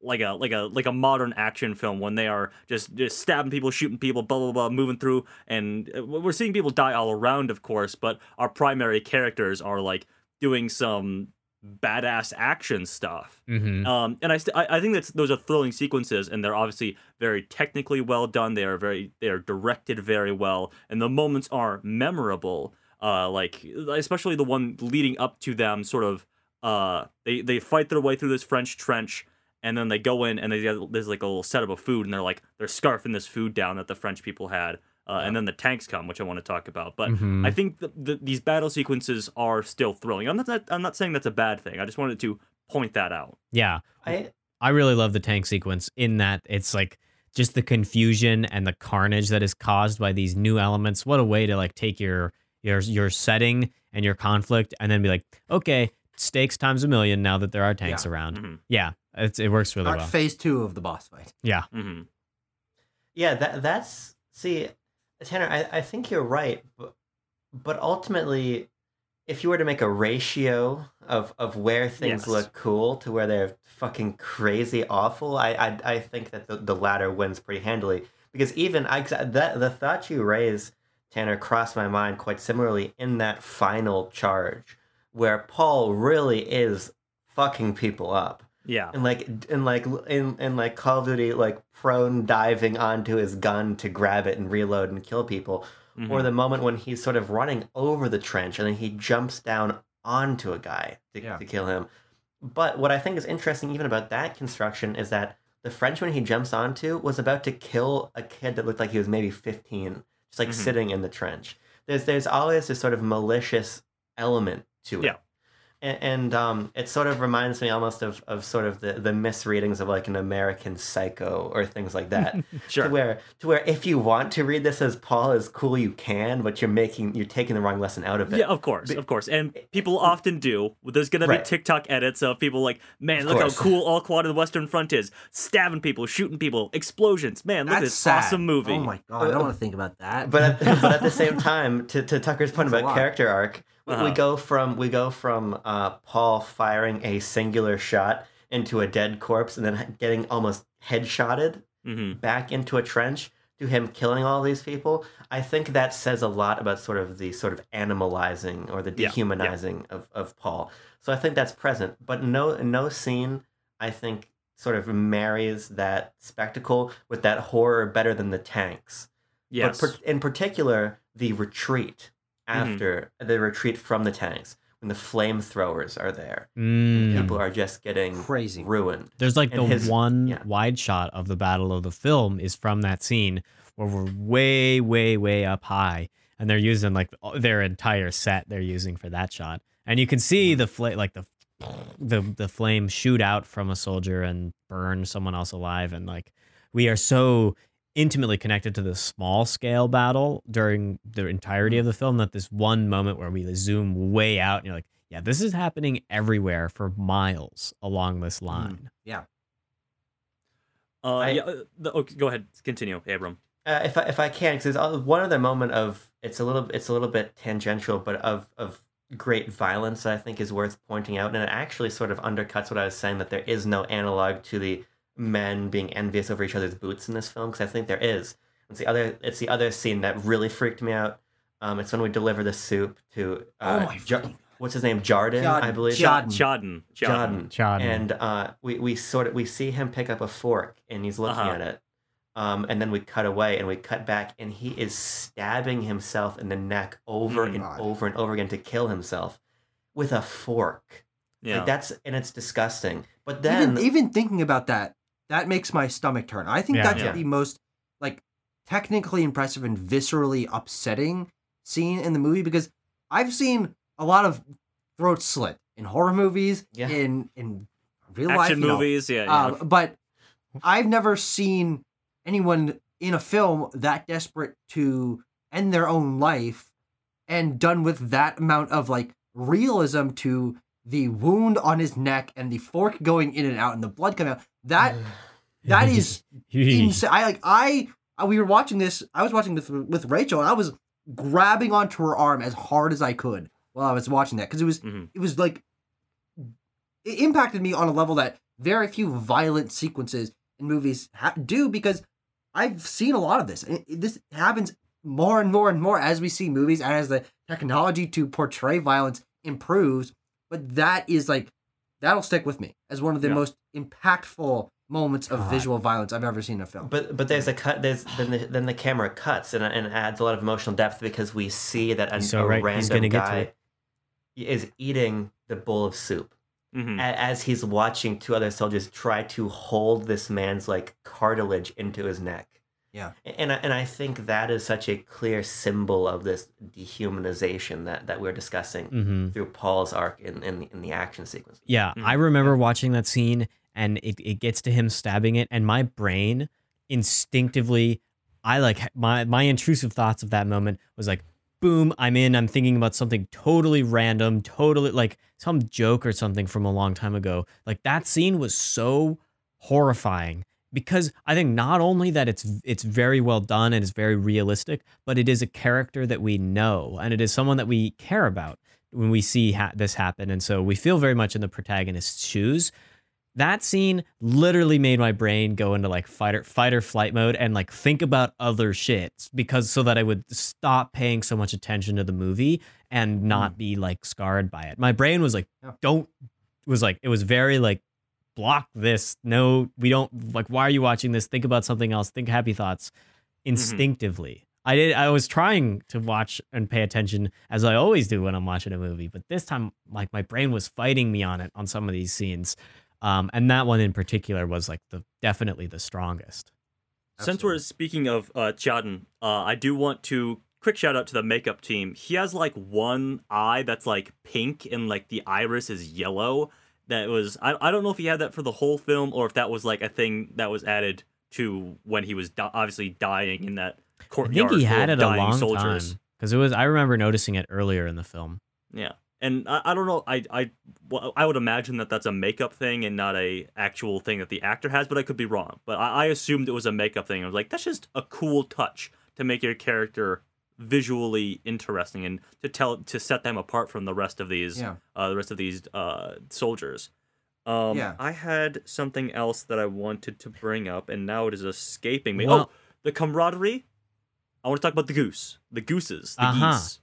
like a like a like a modern action film when they are just just stabbing people shooting people blah blah blah moving through. And uh, we're seeing people die all around of course but our primary characters are like doing some badass action stuff Mhm. um, and I, st- I I think that's those are thrilling sequences, and they're obviously very technically well done. They are very they are directed very well, and the moments are memorable. Uh, like especially the one leading up to them, sort of. Uh, they they fight their way through this French trench, and then they go in, and they get, there's like a little setup of food, and they're like they're scarfing this food down that the French people had. Uh, and then the tanks come, which I want to talk about. But Mhm. I think the, the, these battle sequences are still thrilling. I'm not I'm not saying that's a bad thing. I just wanted to point that out. Yeah. I I really love the tank sequence in that it's like just the confusion and the carnage that is caused by these new elements. What a way to like take your your your setting and your conflict and then be like, okay, stakes times a million now that there are tanks Yeah. around. Mhm. Yeah, it's, it works really Start well. phase two of the boss fight. yeah. hmm Yeah, that that's see, Tanner. I, I think you're right, but but ultimately, if you were to make a ratio of of where things Yes. look cool to where they're fucking crazy awful, I I, I think that the, the latter wins pretty handily because even I that the thought you raised, Tanner, crossed my mind quite similarly in that final charge where Paul really is fucking people up Yeah. and like and like in in like Call of Duty, like prone diving onto his gun to grab it and reload and kill people, Mhm. or the moment when he's sort of running over the trench and then he jumps down onto a guy to, Yeah. to kill him. But what I think is interesting even about that construction is that the Frenchman he jumps onto was about to kill a kid that looked like he was maybe fifteen, just like Mhm. sitting in the trench. There's there's always this sort of malicious element to it Yeah. And, and um, it sort of reminds me almost of, of sort of the, the misreadings of like an American Psycho or things like that. *laughs* Sure. To where to where if you want to read this as Paul as cool, you can, but you're making you're taking the wrong lesson out of it. Yeah, of course, Be- of course, and people often do. There's gonna be TikTok edits of people like, "Man, look how cool All Quiet on the Western Front is, stabbing people, shooting people, explosions. Man, look at this sad. awesome movie." Oh my god, I don't want to think about that. But at, *laughs* but at the same *laughs* time, to, to Tucker's point That's about character arc, we, we Uh-huh. go from we go from uh, Paul firing a singular shot into a dead corpse and then getting almost headshotted hmm back into a trench to him killing all these people, I think that says a lot about sort of the sort of animalizing or the Yeah, yeah. dehumanizing of, of Paul. So I think that's present. But no no scene I think sort of marries that spectacle with that horror better than the tanks. Yes. But per- in particular, the retreat Mm-hmm. after the retreat from the tanks when the flamethrowers are there. Mm. People are just getting Crazy. ruined. There's like And the his- one yeah. wide shot of the battle of the film is from that scene where we're way, way, way up high, and they're using like their entire set they're using for that shot, and you can see Mm-hmm. the flame, like the the the flame shoot out from a soldier and burn someone else alive, and like we are so intimately connected to the small scale battle during the entirety Mm-hmm. of the film that this one moment where we zoom way out and you're like yeah this is happening everywhere for miles along this line uh, I- yeah. uh, The, okay, go ahead. Continue, Abram. Uh, if I, if I can, because one other moment of it's a little it's a little bit tangential, but of of great violence that I think is worth pointing out, and it actually sort of undercuts what I was saying that there is no analog to the men being envious over each other's boots in this film, because I think there is. It's the other it's the other scene that really freaked me out. Um, it's when we deliver the soup to uh, oh my Jo- what's his name Jarden, I believe. Jordan. Chodden. Jordan. Chodden. Chad. and uh, we we sort of we see him pick up a fork and he's looking Uh-huh. at it, um, and then we cut away and we cut back and he is stabbing himself in the neck over Mm. and God. over and over again to kill himself with a fork. Yeah. Like that's and it's disgusting. But then even even thinking about that, that makes my stomach turn. I think Yeah. that's Yeah. the most like technically impressive and viscerally upsetting scene in the movie because I've seen a lot of throat slit in horror movies, Yeah. in in real life, Action you know, movies. Yeah. yeah. uh, but I've never seen anyone in a film that desperate to end their own life and done with that amount of like realism to the wound on his neck and the fork going in and out and the blood coming out. That that is *laughs* insane. I like I, I we were watching this. I was watching this with Rachel, and I was grabbing onto her arm as hard as I could while I was watching that because it was Mhm. it was like it impacted me on a level that very few violent sequences in movies ha- do because I've seen a lot of this. And it- this happens more and more and more as we see movies and as the technology to portray violence improves. But that is like that'll stick with me as one of the Yeah. most impactful moments of God. visual violence I've ever seen in a film. But but there's a cut. There's *sighs* then the, then the camera cuts and and adds a lot of emotional depth because we see that an, He's so a right. He's random gonna get to guy it. is eating the bowl of soup Mhm. a- as he's watching two other soldiers try to hold this man's like cartilage into his neck. Yeah. and I, and I think that is such a clear symbol of this dehumanization that that we're discussing hmm through Paul's arc in in the, in the action sequence. Yeah, Mhm. I remember watching that scene and it, it gets to him stabbing it, and my brain instinctively, I like my my intrusive thoughts of that moment was like, boom, I'm in. I'm thinking about something totally random, totally like some joke or something from a long time ago. Like that scene was so horrifying because I think not only that it's it's very well done and it's very realistic, but it is a character that we know and it is someone that we care about when we see ha- this happen, and so we feel very much in the protagonist's shoes. That scene literally made my brain go into like fight or fight or flight mode and like think about other shit because so that I would stop paying so much attention to the movie and not hmm. be like scarred by it. My brain was like, don't was like it was very like block this. No, we don't like why are you watching this? Think about something else. Think happy thoughts instinctively. I did I was trying to watch and pay attention as I always do when I'm watching a movie, but this time like my brain was fighting me on it on some of these scenes. Um, and that one in particular was like the definitely the strongest. Since we're speaking of uh, Tjaden, uh, I do want to quick shout out to the makeup team. He has like one eye that's like pink and like the iris is yellow. That was I, I don't know if he had that for the whole film or if that was like a thing that was added to when he was di- obviously dying in that courtyard. I think he had it a long soldiers. time because it was. I remember noticing it earlier in the film. Yeah, and I, I don't know. I I well, I would imagine that that's a makeup thing and not a actual thing that the actor has, but I could be wrong. But I, I assumed it was a makeup thing. I was like, that's just a cool touch to make your character visually interesting and to tell to set them apart from the rest of these Yeah. uh, the rest of these uh, soldiers. Um, Yeah. I had something else that I wanted to bring up, and now it is escaping me. Well- oh, the camaraderie. I want to talk about the goose, the gooses, the Uh-huh. geese.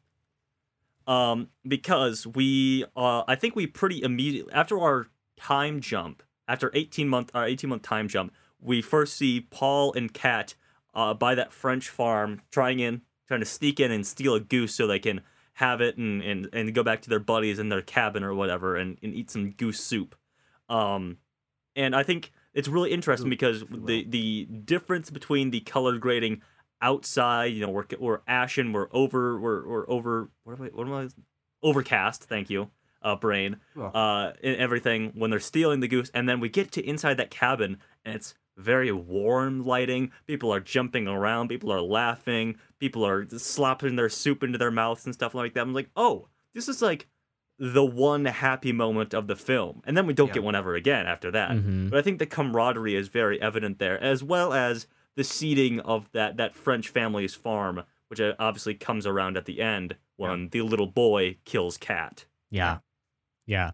Um, because we, uh, I think we pretty immediately after our time jump, after eighteen month, our eighteen month time jump, we first see Paul and Kat, uh, by that French farm, trying in, trying to sneak in and steal a goose so they can have it and and, and go back to their buddies in their cabin or whatever and, and eat some goose soup. Um, and I think it's really interesting because the the difference between the color grading outside, you know, we're we're ashen, we're over, we're we're over. What am I? What am I? Overcast. Thank you, uh, brain. Uh, and everything when they're stealing the goose, and then we get to inside that cabin, and it's very warm lighting. People are jumping around. People are laughing. People are slopping their soup into their mouths and stuff like that. I'm like, oh, this is like the one happy moment of the film, and then we don't Yeah. get one ever again after that. Mhm. But I think the camaraderie is very evident there, as well as the seeding of that that French family's farm, which uh, obviously comes around at the end when the little boy kills Kat. Yeah, yeah.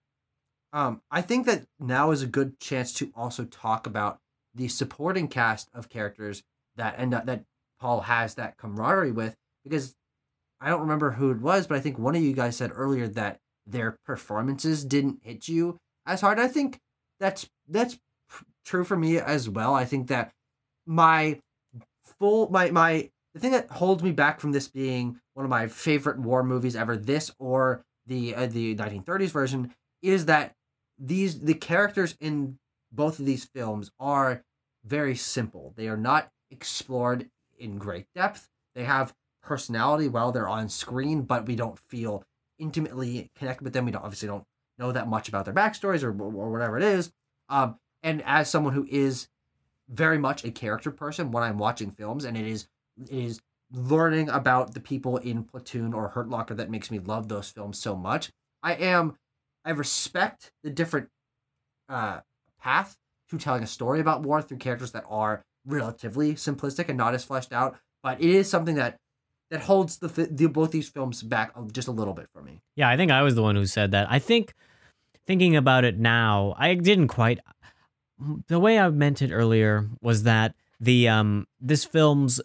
Um, I think that now is a good chance to also talk about the supporting cast of characters that end up that Paul has that camaraderie with because I don't remember who it was, but I think one of you guys said earlier that their performances didn't hit you as hard. I think that's that's true for me as well. I think that my full my my the thing that holds me back from this being one of my favorite war movies ever, this or the uh, the 1930s version, is that these the characters in both of these films are very simple. They are not explored in great depth. They have personality while they're on screen, but we don't feel intimately connected with them. We don't obviously don't know that much about their backstories or, or whatever it is. Um, and as someone who is very much a character person when I'm watching films, and it is it is learning about the people in Platoon or Hurt Locker that makes me love those films so much. I am I respect the different uh, path to telling a story about war through characters that are relatively simplistic and not as fleshed out. But it is something that that holds the, the both these films back just a little bit for me. Yeah, I think I was the one who said that. I think thinking about it now, I didn't quite the way I meant it earlier was that the um this film's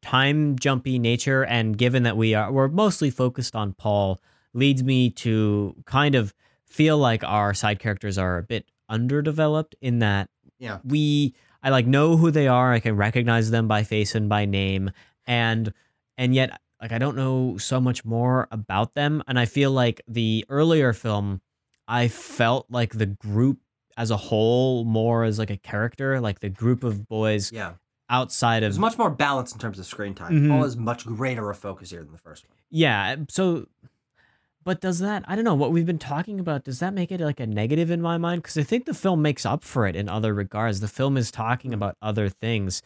time jumpy nature and given that we are we're mostly focused on Paul leads me to kind of feel like our side characters are a bit underdeveloped in that Yeah. we I like know who they are, I can recognize them by face and by name and and yet like I don't know so much more about them and I feel like the earlier film I felt like the group as a whole more as like a character like the group of boys Yeah. outside of There's much more balance in terms of screen time. Mhm. Paul is much greater a focus here than the first one. yeah so but does that I don't know what we've been talking about does that make it like a negative in my mind because I think the film makes up for it in other regards the film is talking mm. about other things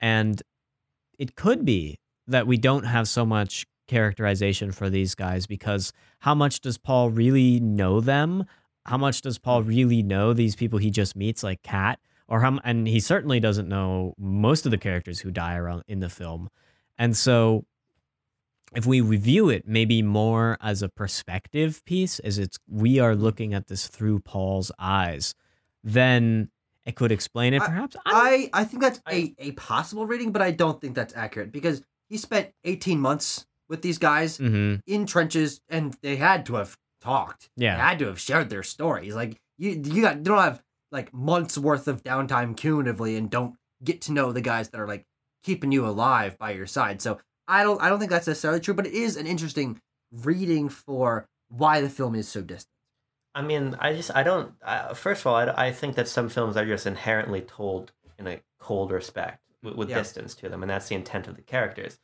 and it could be that we don't have so much characterization for these guys because how much does Paul really know them? How much does Paul mm. really know these people he just meets, like Kat? Or how? And he certainly doesn't know most of the characters who die around in the film. And so, if we review it, maybe more as a perspective piece, as it's we are looking at this through Paul's eyes, then it could explain it. Perhaps I, I, I think that's I- a, a possible reading, but I don't think that's accurate because he spent 18 months with these guys Mhm. in trenches and they had to have talked. Yeah. They had to have shared their stories. Like you you got you don't have like months worth of downtime cumulatively and don't get to know the guys that are like keeping you alive by your side. So I don't I don't think that's necessarily true, but it is an interesting reading for why the film is so distant. I mean, I just I don't. Uh, first of all, I, I think that some films are just inherently told in a cold respect with, with Yeah. distance to them, and that's the intent of the characters.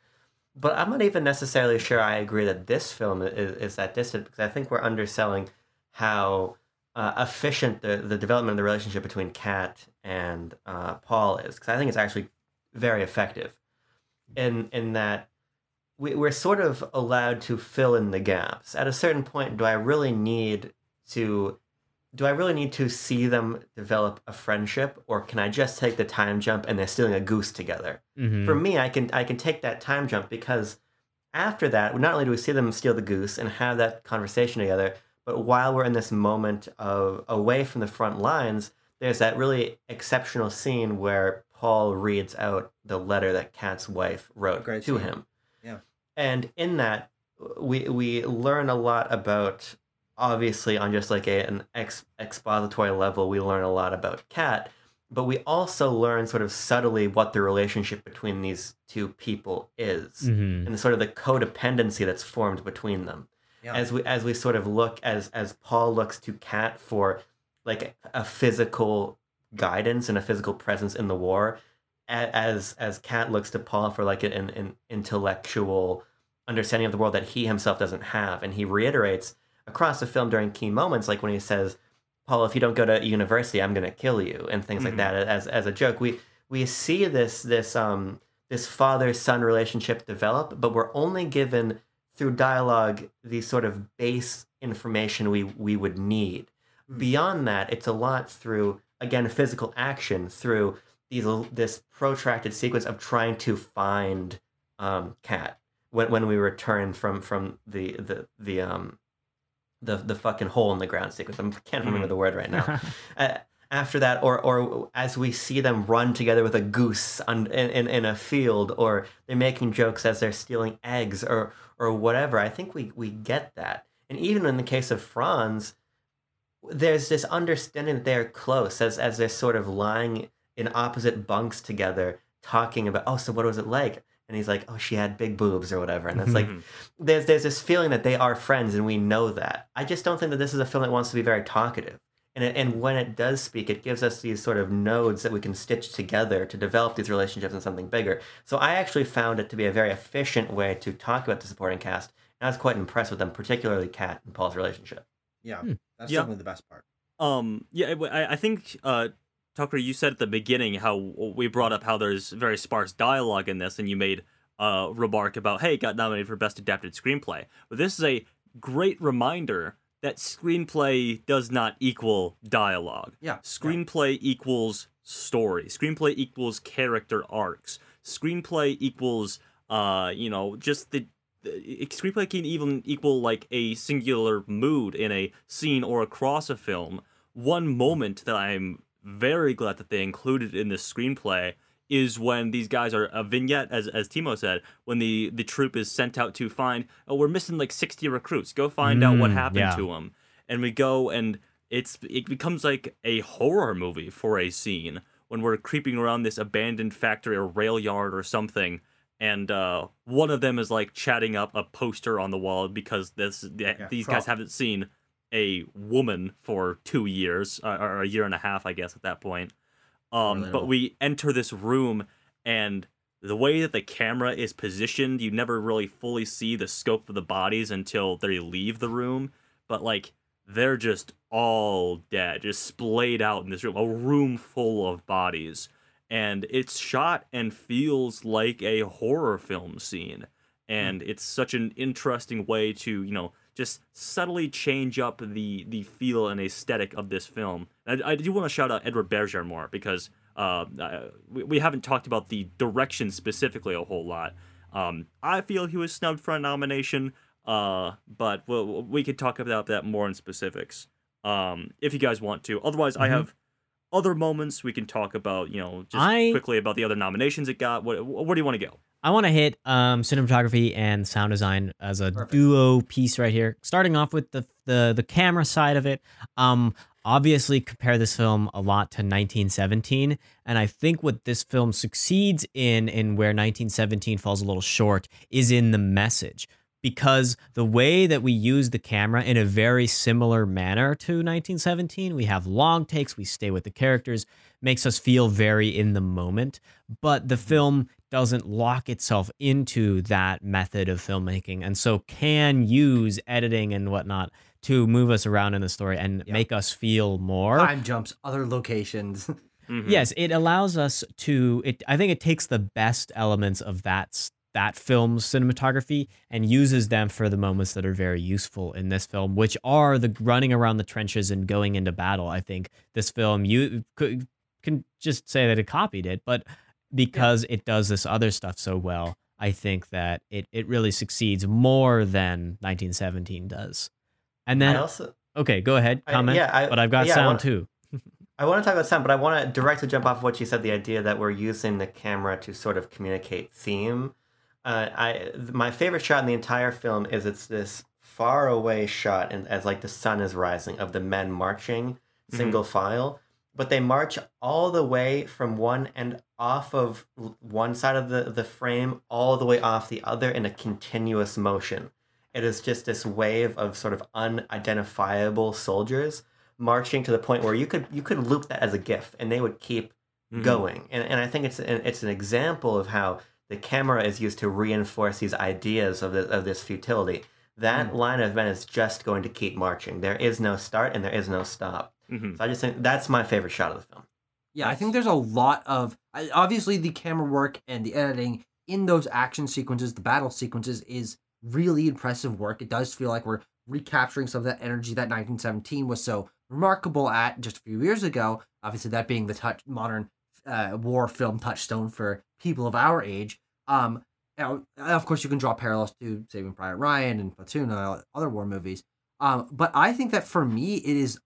But I'm not even necessarily sure I agree that this film is, is that distant because I think we're underselling how uh, efficient the, the development of the relationship between Kat and uh, Paul is. Because I think it's actually very effective in in that we're sort of allowed to fill in the gaps. At a certain point, do I really need to do I really need to see them develop a friendship or can I just take the time jump and they're stealing a goose together? Mhm. For me, I can I can take that time jump because after that, not only do we see them steal the goose and have that conversation together, but while we're in this moment of away from the front lines, there's that really exceptional scene where Paul reads out the letter that Kat's wife wrote Great to scene. him. Yeah. And in that, we we learn a lot about obviously on just like a, an ex, expository level, we learn a lot about Kat but we also learn sort of subtly what the relationship between these two people is Mhm. and sort of the codependency that's formed between them Yeah. as we as we sort of look as as Paul looks to Kat for like a physical guidance and a physical presence in the war, a- as as Kat looks to Paul for like an, an intellectual understanding of the world that he himself doesn't have, and he reiterates across the film during key moments, like when he says, "Paul, if you don't go to university, I'm gonna kill you," and things like Mhm. that. As as a joke, we we see this this um this father son relationship develop, but we're only given through dialogue the sort of base information we we would need. Mm. Beyond that, it's a lot through again physical action through these this protracted sequence of trying to find um Kat when when we return from from the the the um the the fucking hole in the ground sequence. I can't remember Mhm. the word right now. *laughs* uh, after that, or or as we see them run together with a goose on, in, in in a field, or they're making jokes as they're stealing eggs, or or whatever. I think we we get that, and even in the case of Franz, there's this understanding that they're close as as they're sort of lying in opposite bunks together, talking about oh, so what was it like? And he's like, oh, she had big boobs or whatever, and it's like Mhm. there's there's this feeling that they are friends and we know that. I just don't think that this is a film that wants to be very talkative. And it, and when it does speak, it gives us these sort of nodes that we can stitch together to develop these relationships into something bigger. So I actually found it to be a very efficient way to talk about the supporting cast. And I was quite impressed with them, particularly Kat and Paul's relationship. Yeah, Hmm. that's Yeah. definitely the best part. Um, yeah, I, I think uh, Tucker, you said at the beginning how we brought up how there's very sparse dialogue in this, and you made a remark about, hey, it got nominated for best adapted screenplay. But this is a great reminder that screenplay does not equal dialogue. Yeah. Screenplay equals story. Screenplay equals character arcs. Screenplay equals uh, you know, just the, the screenplay can even equal like a singular mood in a scene or across a film. One moment that I'm very glad that they included in this screenplay is when these guys are a vignette, as as Timo said, when the the troop is sent out to find, oh, we're missing like sixty recruits. Go find out what Mm, happened yeah. to them, and we go and it's it becomes like a horror movie for a scene when we're creeping around this abandoned factory or rail yard or something. And uh, one of them is like chatting up a poster on the wall because this Yeah, these for guys haven't seen a woman for two years uh, or a year and a half, I guess, at that point. Um, but we enter this room, and the way that the camera is positioned, you never really fully see the scope of the bodies until they leave the room. But like, they're just all dead, just splayed out in this room, a room full of bodies. And it's shot and feels like a horror film scene. And it's such an interesting way to, you know, just subtly change up the the feel and aesthetic of this film. I, I do want to shout out Edward Berger more because uh, we, we haven't talked about the direction specifically a whole lot. Um, I feel he was snubbed for a nomination, uh, but we'll, we could talk about that more in specifics um, if you guys want to. Otherwise, I Mhm. have other moments we can talk about. You know, just I- quickly about the other nominations it got. What, where do you want to go? I want to hit um, cinematography and sound design as a Perfect. duo piece right here. Starting off with the the the camera side of it. Um, obviously, compare this film a lot to 1917, and I think what this film succeeds in, and where 1917 falls a little short, is in the message. Because the way that we use the camera in a very similar manner to 1917, we have long takes, we stay with the characters, makes us feel very in the moment. But the film doesn't lock itself into that method of filmmaking and so can use editing and whatnot to move us around in the story and Yeah. make us feel more Time jumps, other locations. *laughs* Mhm. yes it allows us to it i think it takes the best elements of that that film's cinematography and uses them for the moments that are very useful in this film which are the running around the trenches and going into battle i think this film you could can just say that it copied it but because it does this other stuff so well i think that it it really succeeds more than 1917 does and then I also okay go ahead I- comment yeah, I- but i've got yeah, I sound wanna- too *laughs* I want to talk about sound, but I want to directly jump off what you said. The idea that we're using the camera to sort of communicate theme. Uh, I my favorite shot in the entire film is it's this far away shot, and as like the sun is rising of the men marching single file, but they march all the way from one end off of one side of the the frame all the way off the other in a continuous motion. It is just this wave of sort of unidentifiable soldiers marching to the point where you could you could loop that as a GIF and they would keep Mhm. going. And, and I think it's an, it's an example of how the camera is used to reinforce these ideas of this, of this futility. That line of men is just going to keep marching. There is no start and there is no stop. Mhm. So I just think that's my favorite shot of the film. Yeah, I think there's a lot of obviously the camera work and the editing in those action sequences, the battle sequences is really impressive work. It does feel like we're recapturing some of that energy that 1917 was so remarkable at just a few years ago. Obviously, that being the touch modern uh, war film touchstone for people of our age. Um, now, of course, you can draw parallels to Saving Private Ryan and Platoon and other war movies. Um, but I think that for me, it is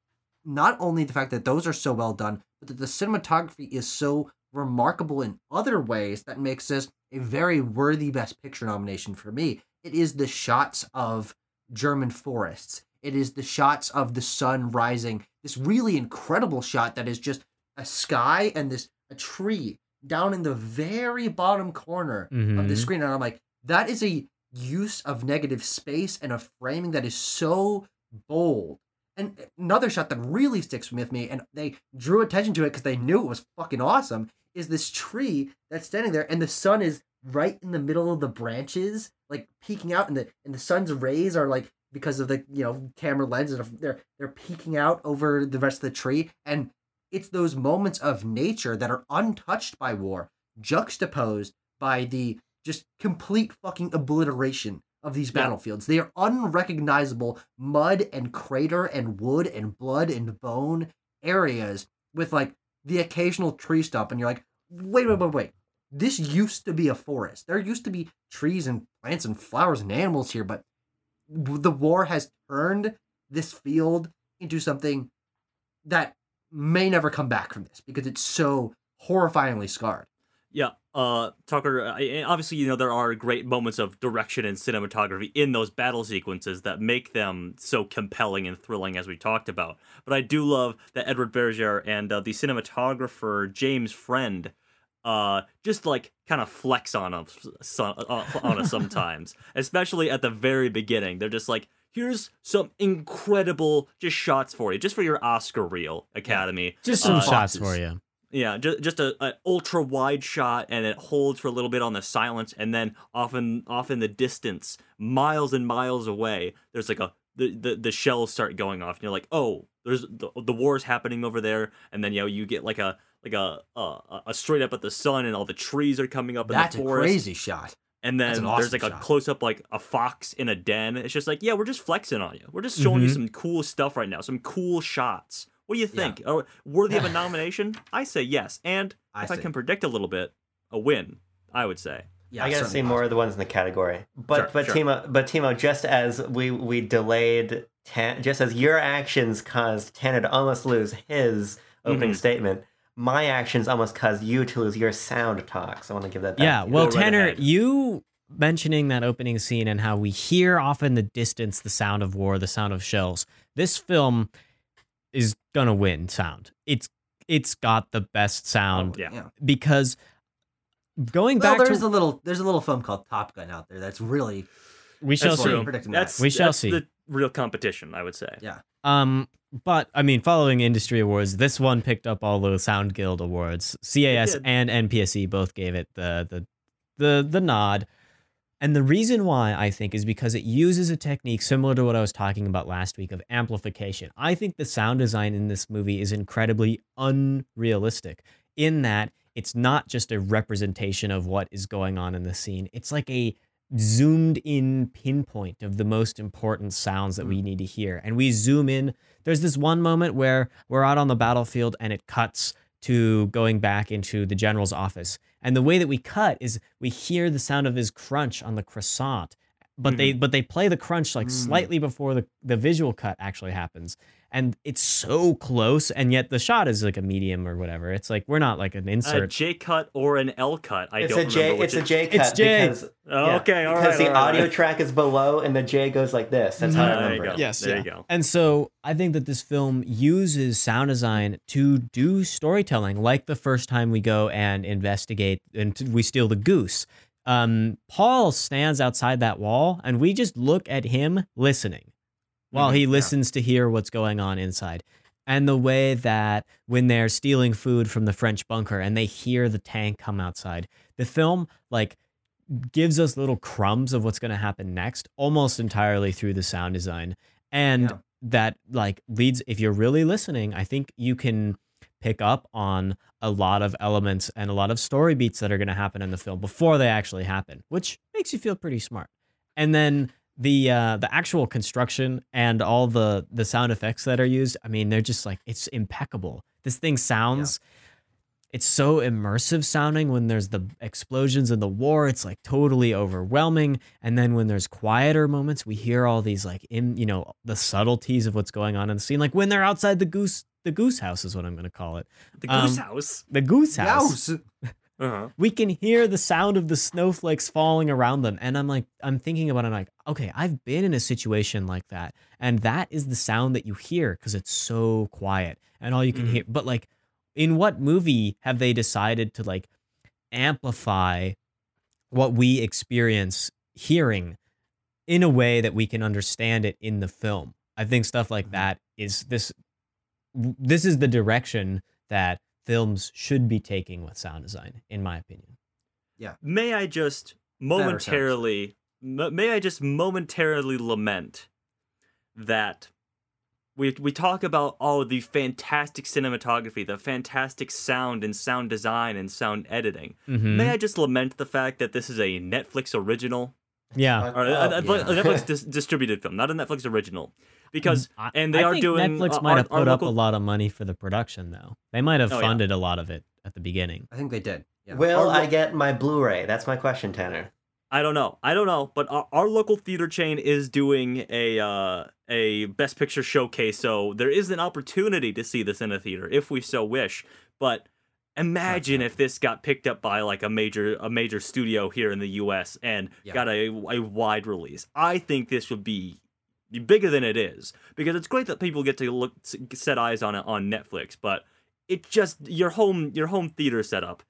not only the fact that those are so well done, but that the cinematography is so remarkable in other ways that makes this a very worthy Best Picture nomination for me. It is the shots of German forests. It is the shots of the sun rising. This really incredible shot that is just a sky and this a tree down in the very bottom corner of the Mhm. screen, and I'm like, that is a use of negative space and a framing that is so bold. And uh, another shot that really sticks with me, and they drew attention to it because they knew it was fucking awesome, is this tree that's standing there, and the sun is right in the middle of the branches, like peeking out, and the and the sun's rays are like because of the you know camera lens, and they're they're peeking out over the rest of the tree, and it's those moments of nature that are untouched by war, juxtaposed by the just complete fucking obliteration of these Yeah. battlefields. They are unrecognizable mud and crater and wood and blood and bone areas with like the occasional tree stump, and you're like, wait, wait, wait, wait. This used to be a forest. There used to be trees and plants and flowers and animals here, but the war has turned this field into something that may never come back from this because it's so horrifyingly scarred. Yeah, uh, Tucker. I- Obviously, you know there are great moments of direction and cinematography in those battle sequences that make them so compelling and thrilling, as we talked about. But I do love that Edward Berger and uh, the cinematographer James Friend, uh, just like kind of flex on us, uh, on us *laughs* sometimes, especially at the very beginning. They're just like. Here's some incredible just shots for you, just for your Oscar reel, Academy. Just some Uh, shots boxes. for you. Yeah, just just a, a ultra wide shot, and it holds for a little bit on the silence, and then often off in the distance, miles and miles away, there's like a the, the, the shells start going off, and you're like, oh, there's the, the war's happening over there, and then you know you get like a like a a, a straight up at the sun, and all the trees are coming up in That's the a crazy shot. and then an there's awesome like a close up like a fox in a den. It's just like, yeah, we're just flexing on you. We're just showing you Mhm. some cool stuff right now, some cool shots. What do you think? Are worthy of a *laughs* nomination? I say yes. And I if I can predict a little bit, a win, I would say. Yeah, I gotta see more of the ones in the category. But Sure, but sure. Timo, but Timo, just as we we delayed, Tan, just as your actions caused Tanner to almost lose his opening Mhm. statement, my actions almost caused you to lose your sound talk. So I want to give that. Back Yeah, to you. well, Go right Tanner, you mentioning that opening scene and how we hear off in the distance the sound of war, the sound of shells. This film is gonna win sound. It's it's got the best sound Yeah. Yeah. because going Well, back there's to a little there's a little film called Top Gun out there that's really we shall see. true. predicting that. That's We shall that's see. the real competition, I would say. Yeah. Um, but I mean, following industry awards, this one picked up all the Sound Guild awards. CAS and MPSE both gave it the the the the nod. And the reason why I think is because it uses a technique similar to what I was talking about last week of amplification. I think the sound design in this movie is incredibly unrealistic in that it's not just a representation of what is going on in the scene. It's like a zoomed in pinpoint of the most important sounds that we mm. need to hear. And we zoom in. There's this one moment where we're out on the battlefield and it cuts to going back into the general's office. And the way that we cut is we hear the sound of his crunch on the croissant. But they but they play the crunch like Mm. slightly before the, the visual cut actually happens. And it's so close, and yet the shot is like a medium or whatever. It's like we're not like an insert. J cut or an L cut. I it's don't a J. remember It's which a it- J cut It's J. because Oh, yeah, okay, all because right, the all right. audio track is below and the J goes like this. That's how I There you remember go. it. Yes, there yeah. you go. And so I think that this film uses sound design to do storytelling, like the first time we go and investigate and we steal the goose. Um, Paul stands outside that wall, and we just look at him listening while he mm-hmm. yeah. listens to hear what's going on inside. And the way that when they're stealing food from the French bunker and they hear the tank come outside, the film like gives us little crumbs of what's going to happen next almost entirely through the sound design. And Yeah. that like leads if you're really listening, I think you can pick up on a lot of elements and a lot of story beats that are going to happen in the film before they actually happen, which makes you feel pretty smart. And then the uh, the actual construction and all the the sound effects that are used, I mean, they're just like it's impeccable. This thing sounds it's so immersive sounding when there's the explosions and the war it's like totally overwhelming and then when there's quieter moments we hear all these like in you know the subtleties of what's going on in the scene like when they're outside the goose the goose house is what i'm going to call it The goose um, house. the goose house Youse. *laughs* Uh-huh. we can hear the sound of the snowflakes falling around them and i'm like i'm thinking about it I'm like okay i've been in a situation like that and that is the sound that you hear because it's so quiet and all you can Mhm. hear but like in what movie have they decided to like amplify what we experience hearing in a way that we can understand it in the film i think stuff like Mhm. that is this this is the direction that films should be taking with sound design in my opinion Yeah. May I just momentarily, m- may I just momentarily lament that we we talk about oh the fantastic cinematography, the fantastic sound and sound design and sound editing. Mhm. May I just lament the fact that this is a Netflix original? Yeah. Or a, up, a- a yeah. Netflix dis- *laughs* distributed film, not a Netflix original, because I- and they I are think doing Netflix uh, might our- have our put up a lot of money for the production though. They might have Oh, yeah. funded a lot of it at the beginning. I think they did. Yeah. Will Our- I get my Blu-ray? That's my question, Tanner. I don't know. I don't know, but our, our local theater chain is doing a uh, a best picture showcase, so there is an opportunity to see this in a theater if we so wish. But imagine if this got picked up by like a major a major studio here in the U.S. and Yeah. got a, a wide release. I think this would be bigger than it is because it's great that people get to look set eyes on it on Netflix, but it just your home your home theater setup.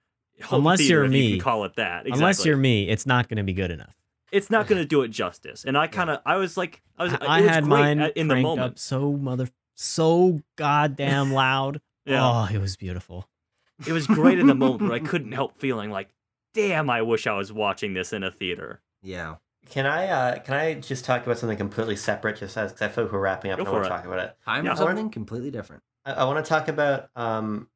Home Unless theater, you're if you me. can call it that. Unless you're me, it's not going to be good enough. it's not going *laughs* to do it justice. And I kind of, I was like, I was, I it was had great mine at- in the moment. up so mother so goddamn loud. *laughs* Yeah, Oh, it was beautiful. it was great in the moment, but I *laughs* couldn't help feeling like, damn, I wish I was watching this in a theater. Yeah. Can I uh, can I just talk about something completely separate? Just as because I feel like we're wrapping up Go and I want for to talk about it. Time Yeah. for something completely different. I, I want to talk about. Um,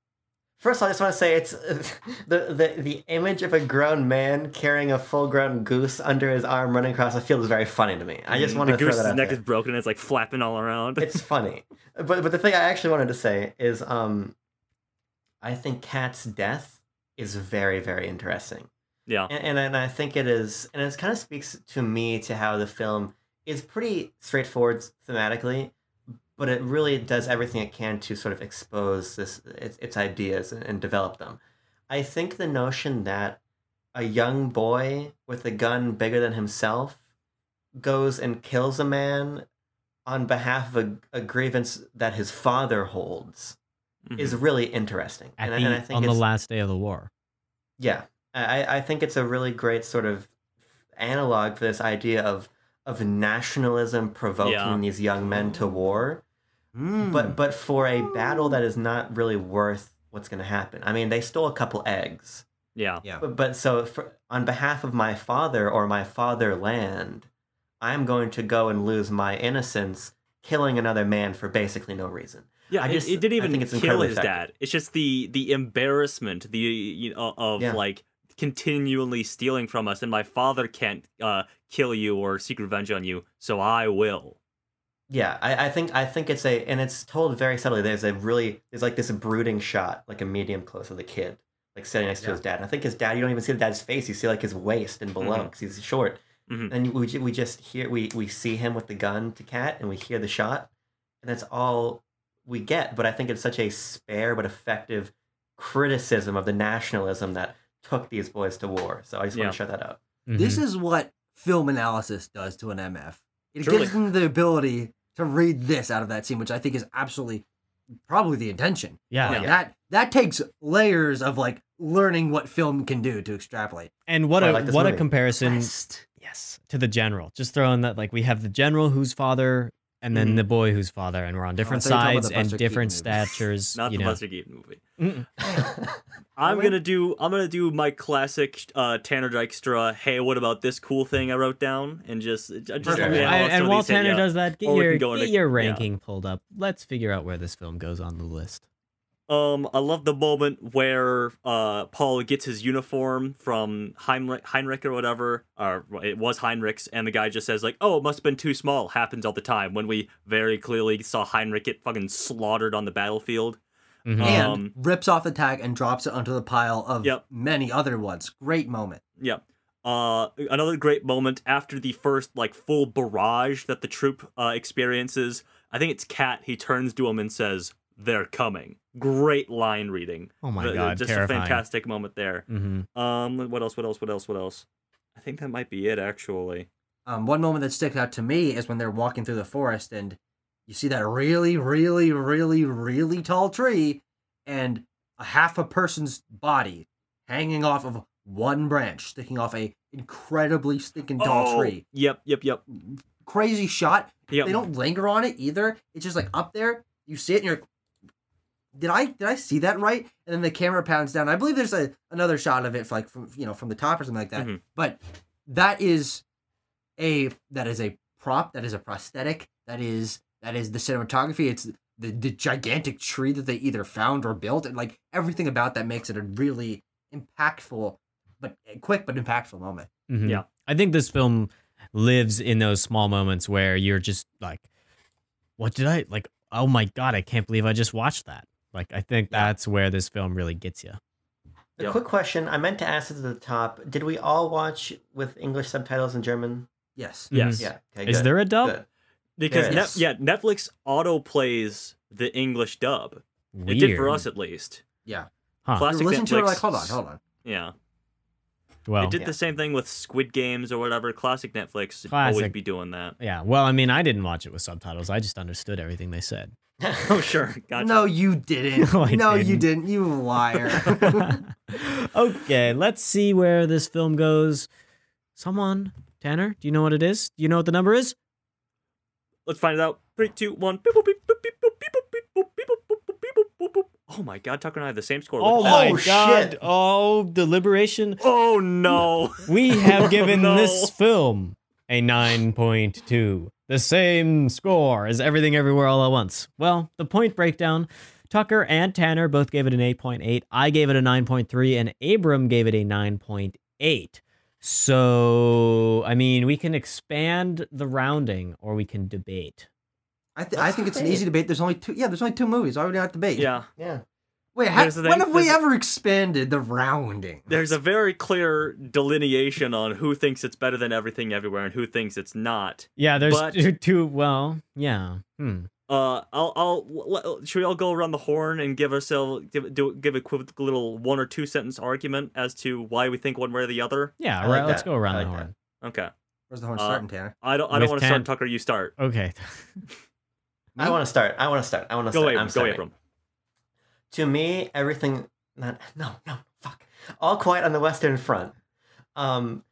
first, I just want to say it's *laughs* the, the the image of a grown man carrying a full grown goose under his arm running across a field is very funny to me. I just want wanted the to throw goose's that out neck there. is broken. And it's like flapping all around. It's *laughs* funny, but but the thing I actually wanted to say is, um, I think Kat's death is very very interesting. Yeah, and, and and I think it is, and it kind of speaks to me to how the film is pretty straightforward thematically, but it really does everything it can to sort of expose this its, its ideas and, and develop them. I think the notion that a young boy with a gun bigger than himself goes and kills a man on behalf of a, a grievance that his father holds Mhm. is really interesting. At and, I- the, and I think on the last day of the war. yeah, I, I think it's a really great sort of analog for this idea of of nationalism provoking Yeah. these young men to war, Mm. but but for a battle that is not really worth what's going to happen. I mean, they stole a couple eggs, yeah, yeah. but, but so for, on behalf of my father or my fatherland, I'm going to go and lose my innocence, killing another man for basically no reason. yeah. I it- just- it, didn't I even think it's kill his effective. dad. It's just the the embarrassment, the you know, of Yeah. like continually stealing from us, and my father can't uh, kill you or seek revenge on you, so I will. Yeah, I, I think I think it's a and it's told very subtly. There's a really there's like this brooding shot, like a medium close of the kid, like sitting next to his dad. And I think his dad, you don't even see the dad's face. You see like his waist and below because he's short. Mhm. And we we just hear we we see him with the gun to Kat, and we hear the shot, and that's all we get. But I think it's such a spare but effective criticism of the nationalism that took these boys to war. So I just Yeah. want to shut that out. This Mhm. is what film analysis does to an MF. It Truly. gives them the ability to read this out of that scene, which I think is absolutely probably the intention. yeah. Like, That that takes layers of like learning what film can do to extrapolate. And what Well, I a like this what a movie. comparison Best. yes to the general. Just throwing that like we have the general whose father and then Mhm. the boy whose father and we're on different thought you were talking about sides and different Keaton statures, *laughs* Not you the know. Buster Keaton movie. *laughs* *laughs* I'm gonna do. I'm gonna do my classic uh, Tanner Dykstra. Hey, what about this cool thing I wrote down? And just, just Perfect. let me And, some and of while these hit Tanner does that, get Or your get into- your yeah. ranking pulled up. Let's figure out where this film goes on the list. Um, I love the moment where uh Paul gets his uniform from Heinrich, Heinrich or whatever, or it was Heinrich's, and the guy just says like, "Oh, it must have been too small." Happens all the time when we very clearly saw Heinrich get fucking slaughtered on the battlefield. Mhm. And Um, rips off the tag and drops it onto the pile of Yep. many other ones. Great moment. Yep. Uh, another great moment after the first like full barrage that the troop uh, experiences. I think it's Kat. He turns to him and says, "They're coming." Great line reading. oh my god, just terrifying. a fantastic moment there. hmm Um, what else? What else? What else? What else? I think that might be it actually. Um, one moment that sticks out to me is when they're walking through the forest and you see that really, really, really, really tall tree and a half a person's body hanging off of one branch, sticking off a incredibly stinking tall Oh, tree. Yep. Yep. Yep. Crazy shot. Yep. They don't linger on it either. It's just like up there. You see it and you're like, did I did I see that right? And then the camera pounds down. I believe there's a another shot of it like from you know from the top or something like that. Mhm. But that is a that is a prop. That is a prosthetic. That is that is the cinematography. It's the, the gigantic tree that they either found or built, and like everything about that makes it a really impactful, but quick but impactful moment. Mhm. Yeah. I think this film lives in those small moments where you're just like, what did I like? Oh my god, I can't believe I just watched that. Like, I think Yeah. that's where this film really gets you. A Yeah. quick question. I meant to ask this at the top. Did we all watch with English subtitles in German? Yes. Mm-hmm. Yes. Yeah. Okay, Is good, there a dub? good. Because There Net- yeah, Netflix auto plays the English dub. Weird. It did for us at least. Yeah. Huh. Classic Listen to it Netflix- like, hold on, hold on. Yeah. Well, it did Yeah. the same thing with Squid Games or whatever. Classic Netflix would always be doing that. yeah. Well, I mean, I didn't watch it with subtitles. I just understood everything they said. *laughs* Oh sure, gotcha. No, you didn't. *laughs* No, no, you didn't. didn't. You liar. *laughs* okay, let's see where this film goes. Someone, Tanner, do you know what it is? Do you know what the number is? Let's find it out. Three, two, one. Beep, beep, beep, beep, beep, beep, boop, boop, boop, beep, boop, boop, boop. Oh my God, Tucker and I have the same score. Oh my Oh, god. shit. Oh, deliberation. Oh no. We have given oh, no. this film a 9.2. The same score as Everything Everywhere All at Once. Well, the point breakdown Tucker and Tanner both gave it an 8.8. I gave it a 9.3, and Abram gave it a 9.8. So, I mean, we can expand the rounding or we can debate. I, th- I Let's think it's an easy debate. There's only two. Yeah, there's only two movies. I already we not debate? Yeah. yeah. Wait, ha- There's when thing- have we ever expanded the rounding? There's a very clear delineation on who thinks it's better than everything everywhere and who thinks it's not. Yeah, there's But- two, two. Well, yeah. Hmm. Uh, I'll, I'll, should we all go around the horn and give ourselves, give, do, give a quick little one or two sentence argument as to why we think one way or the other? Yeah, I right. like let's that. go around I the like horn. Okay. Where's the horn Uh, starting, Tanner? I don't, I don't want to Tan- start. Tucker, you start. Okay. I want to start. I want to start. I want to start. Abram, I'm Go starting. Abram. To me, everything. Not, no, no, fuck. All Quiet on the Western Front um,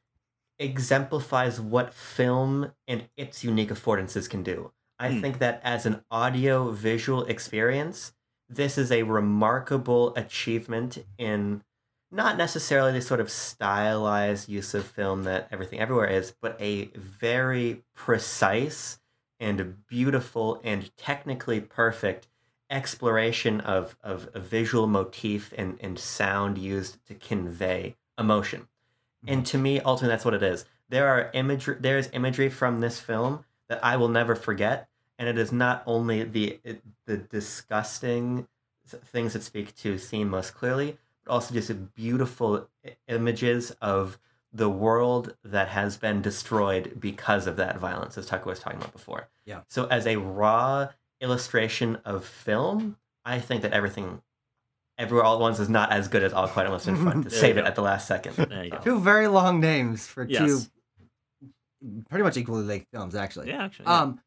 exemplifies what film and its unique affordances can do. I Hmm. think that as an audio visual experience, this is a remarkable achievement in not necessarily the sort of stylized use of film that Everything Everywhere is, but a very precise and beautiful and technically perfect exploration of, of a visual motif and, and sound used to convey emotion. Mm-hmm. And to me, ultimately, that's what it is. There are imagery. There is imagery from this film that I will never forget, and it is not only the the disgusting things that speak to theme most clearly, but also just beautiful images of the world that has been destroyed because of that violence, as Tucker was talking about before. Yeah. So, as a raw illustration of film, I think that everything, everywhere all at once, is not as good as All Quiet on the Western Front to *laughs* save it at the last second. There you go. Two very long names for Yes. two pretty much equally late films, actually. Yeah, actually. yeah. Um,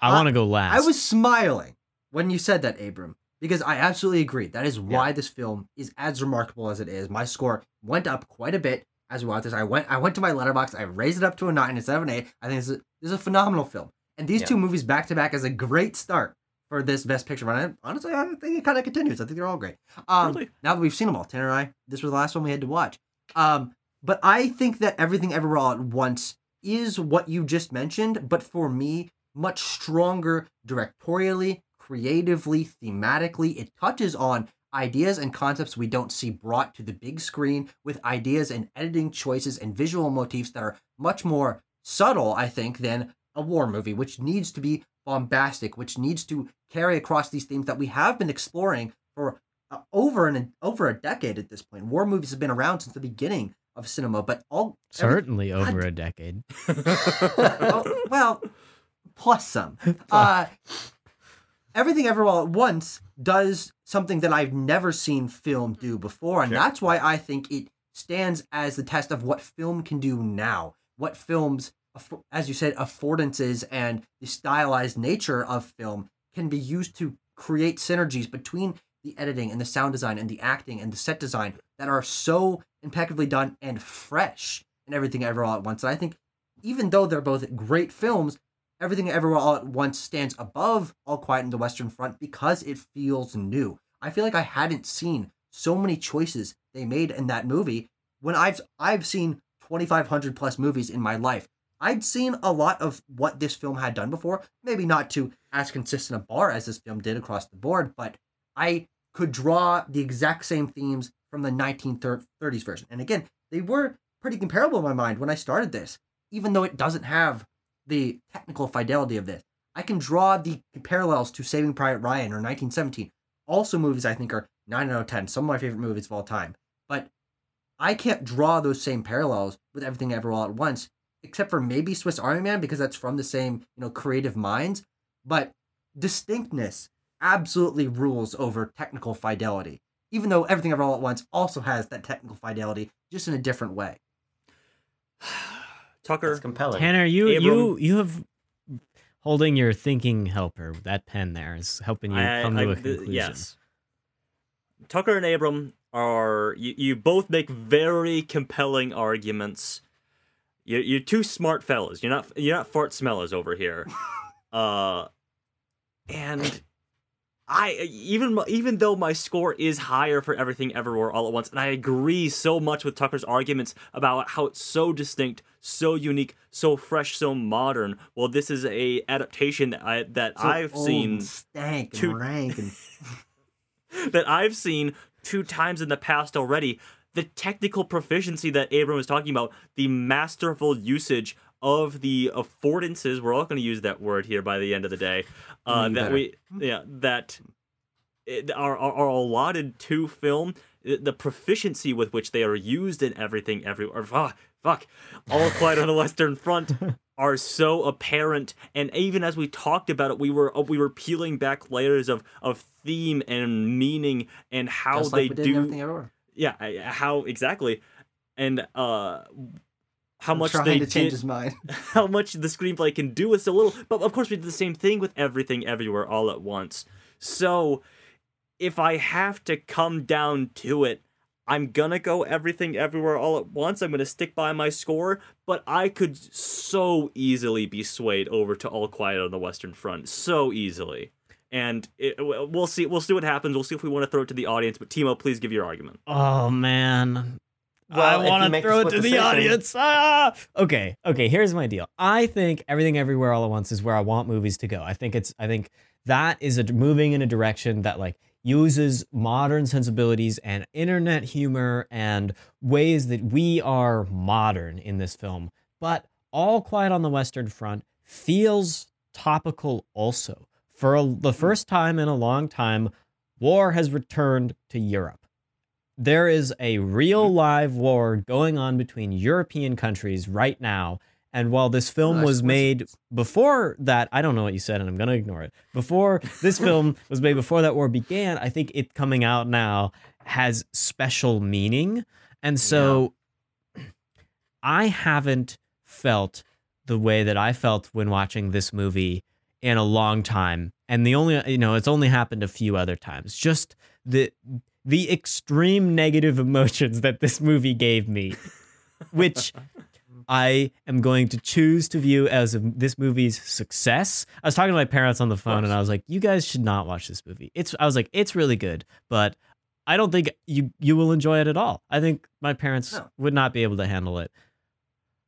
I I- want to go last. I was smiling when you said that, Abram, because I absolutely agree. That is why this film is as remarkable as it is. My score went up quite a bit as we watched this. I went, I went to my Letterboxd. I raised it up to a nine instead of an eight. I think this is, this is a phenomenal film, and these Yeah. two movies back to back is a great start for this Best Picture run. And honestly, I think it kind of continues. I think they're all great. Um, Really? Now that we've seen them all, Tanner and I, this was the last one we had to watch. Um, but I think that Everything Everywhere All at Once is what you just mentioned, but for me, much stronger directorially, creatively, thematically. It touches on ideas and concepts we don't see brought to the big screen with ideas and editing choices and visual motifs that are much more subtle, I think, than a war movie, which needs to be bombastic, which needs to carry across these themes that we have been exploring for uh, over an over a decade at this point. War movies have been around since the beginning of cinema, but all every- certainly over God- a decade. *laughs* oh, well, plus some. *laughs* Uh, Everything Everywhere All at Once does something that I've never seen film do before, and Sure. that's why I think it stands as the test of what film can do now. What films, aff- as you said, affordances and the stylized nature of film can be used to create synergies between the editing and the sound design and the acting and the set design that are so impeccably done and fresh and Everything ever All at Once. And I think even though they're both great films, Everything Everywhere All at Once stands above All Quiet in the Western Front because it feels new. I feel like I hadn't seen so many choices they made in that movie when I've I've seen 2500 plus movies in my life. I'd seen a lot of what this film had done before, maybe not to as consistent a bar as this film did across the board, but I could draw the exact same themes from the 1930s version. And again, they were pretty comparable in my mind when I started this. even though it doesn't have the technical fidelity of this. I can draw the parallels to Saving Private Ryan or 1917. Also, movies I think are 9 out of 10, some of my favorite movies of all time. But I can't draw those same parallels with Everything ever All at Once, except for maybe Swiss Army Man because that's from the same, you know, creative minds. But distinctness absolutely rules over technical fidelity, even though Everything Everywhere All at Once also has that technical fidelity, just in a different way. *sighs* Tucker, That's compelling. Tanner, you Abram- you you have holding your thinking helper. That pen there is helping you I- come I- to a th- conclusion. yes. Tucker and Abram are you, you both make very compelling arguments. You you're two smart fellas. You're not you're not fart smellers over here. *laughs* uh and I even even though my score is higher for everything everywhere all at once, and I agree so much with Tucker's arguments about how it's so distinct, so unique, so fresh, so modern. Well, this is a adaptation that I that So I've seen stank and rank and *laughs* that I've seen two times in the past already. The technical proficiency that Abram was talking about, the masterful usage of the affordances, we're all going to use that word here by the end of the day. Uh, that better. we, yeah, that are, are, are allotted to film, the proficiency with which they are used in everything, everywhere. Fuck, fuck, all quiet on the Western Front *laughs* are so apparent and even as we talked about it we were we were peeling back layers of of theme and meaning and how just they we did in do Everything Everywhere. Yeah I- how exactly. And uh how I'm much they to change did, his mind. *laughs* how much the screenplay can do with so little. But of course we did the same thing with everything everywhere all at once. So if i have to come down to it i'm gonna go everything everywhere all at once. I'm gonna stick by my score. But i could so easily be swayed over to all quiet on the western front so easily and it, we'll see we'll see what happens we'll see if we want to throw it to the audience but timo please give your argument Oh man. Well, I want to throw it split to the decision- audience. Ah! Okay, okay. Here's my deal. I think everything, everywhere, all at once is where I want movies to go. I think it's. I think that is a moving in a direction that like uses modern sensibilities and internet humor and ways that we are modern in this film. But All Quiet on the Western Front feels topical also. For a, the first time in a long time, war has returned to Europe there is a real mm-hmm. live war going on between European countries right now. And while this film was made before that, I don't know what you said, and I'm going to ignore it. Before this *laughs* film was made before that war began, I think it coming out now has special meaning. And so *clears throat* I haven't felt the way that I felt when watching this movie in a long time. And the only, you know, it's only happened a few other times. Just the the extreme negative *laughs* emotions that this movie gave me, *laughs* which I am going to choose to view as a, this movie's success. I was talking to my parents on the phone, and I was like, "You guys should not watch this movie." It's I was like, "It's really good, but I don't think you you will enjoy it at all." I think my parents No. would not be able to handle it.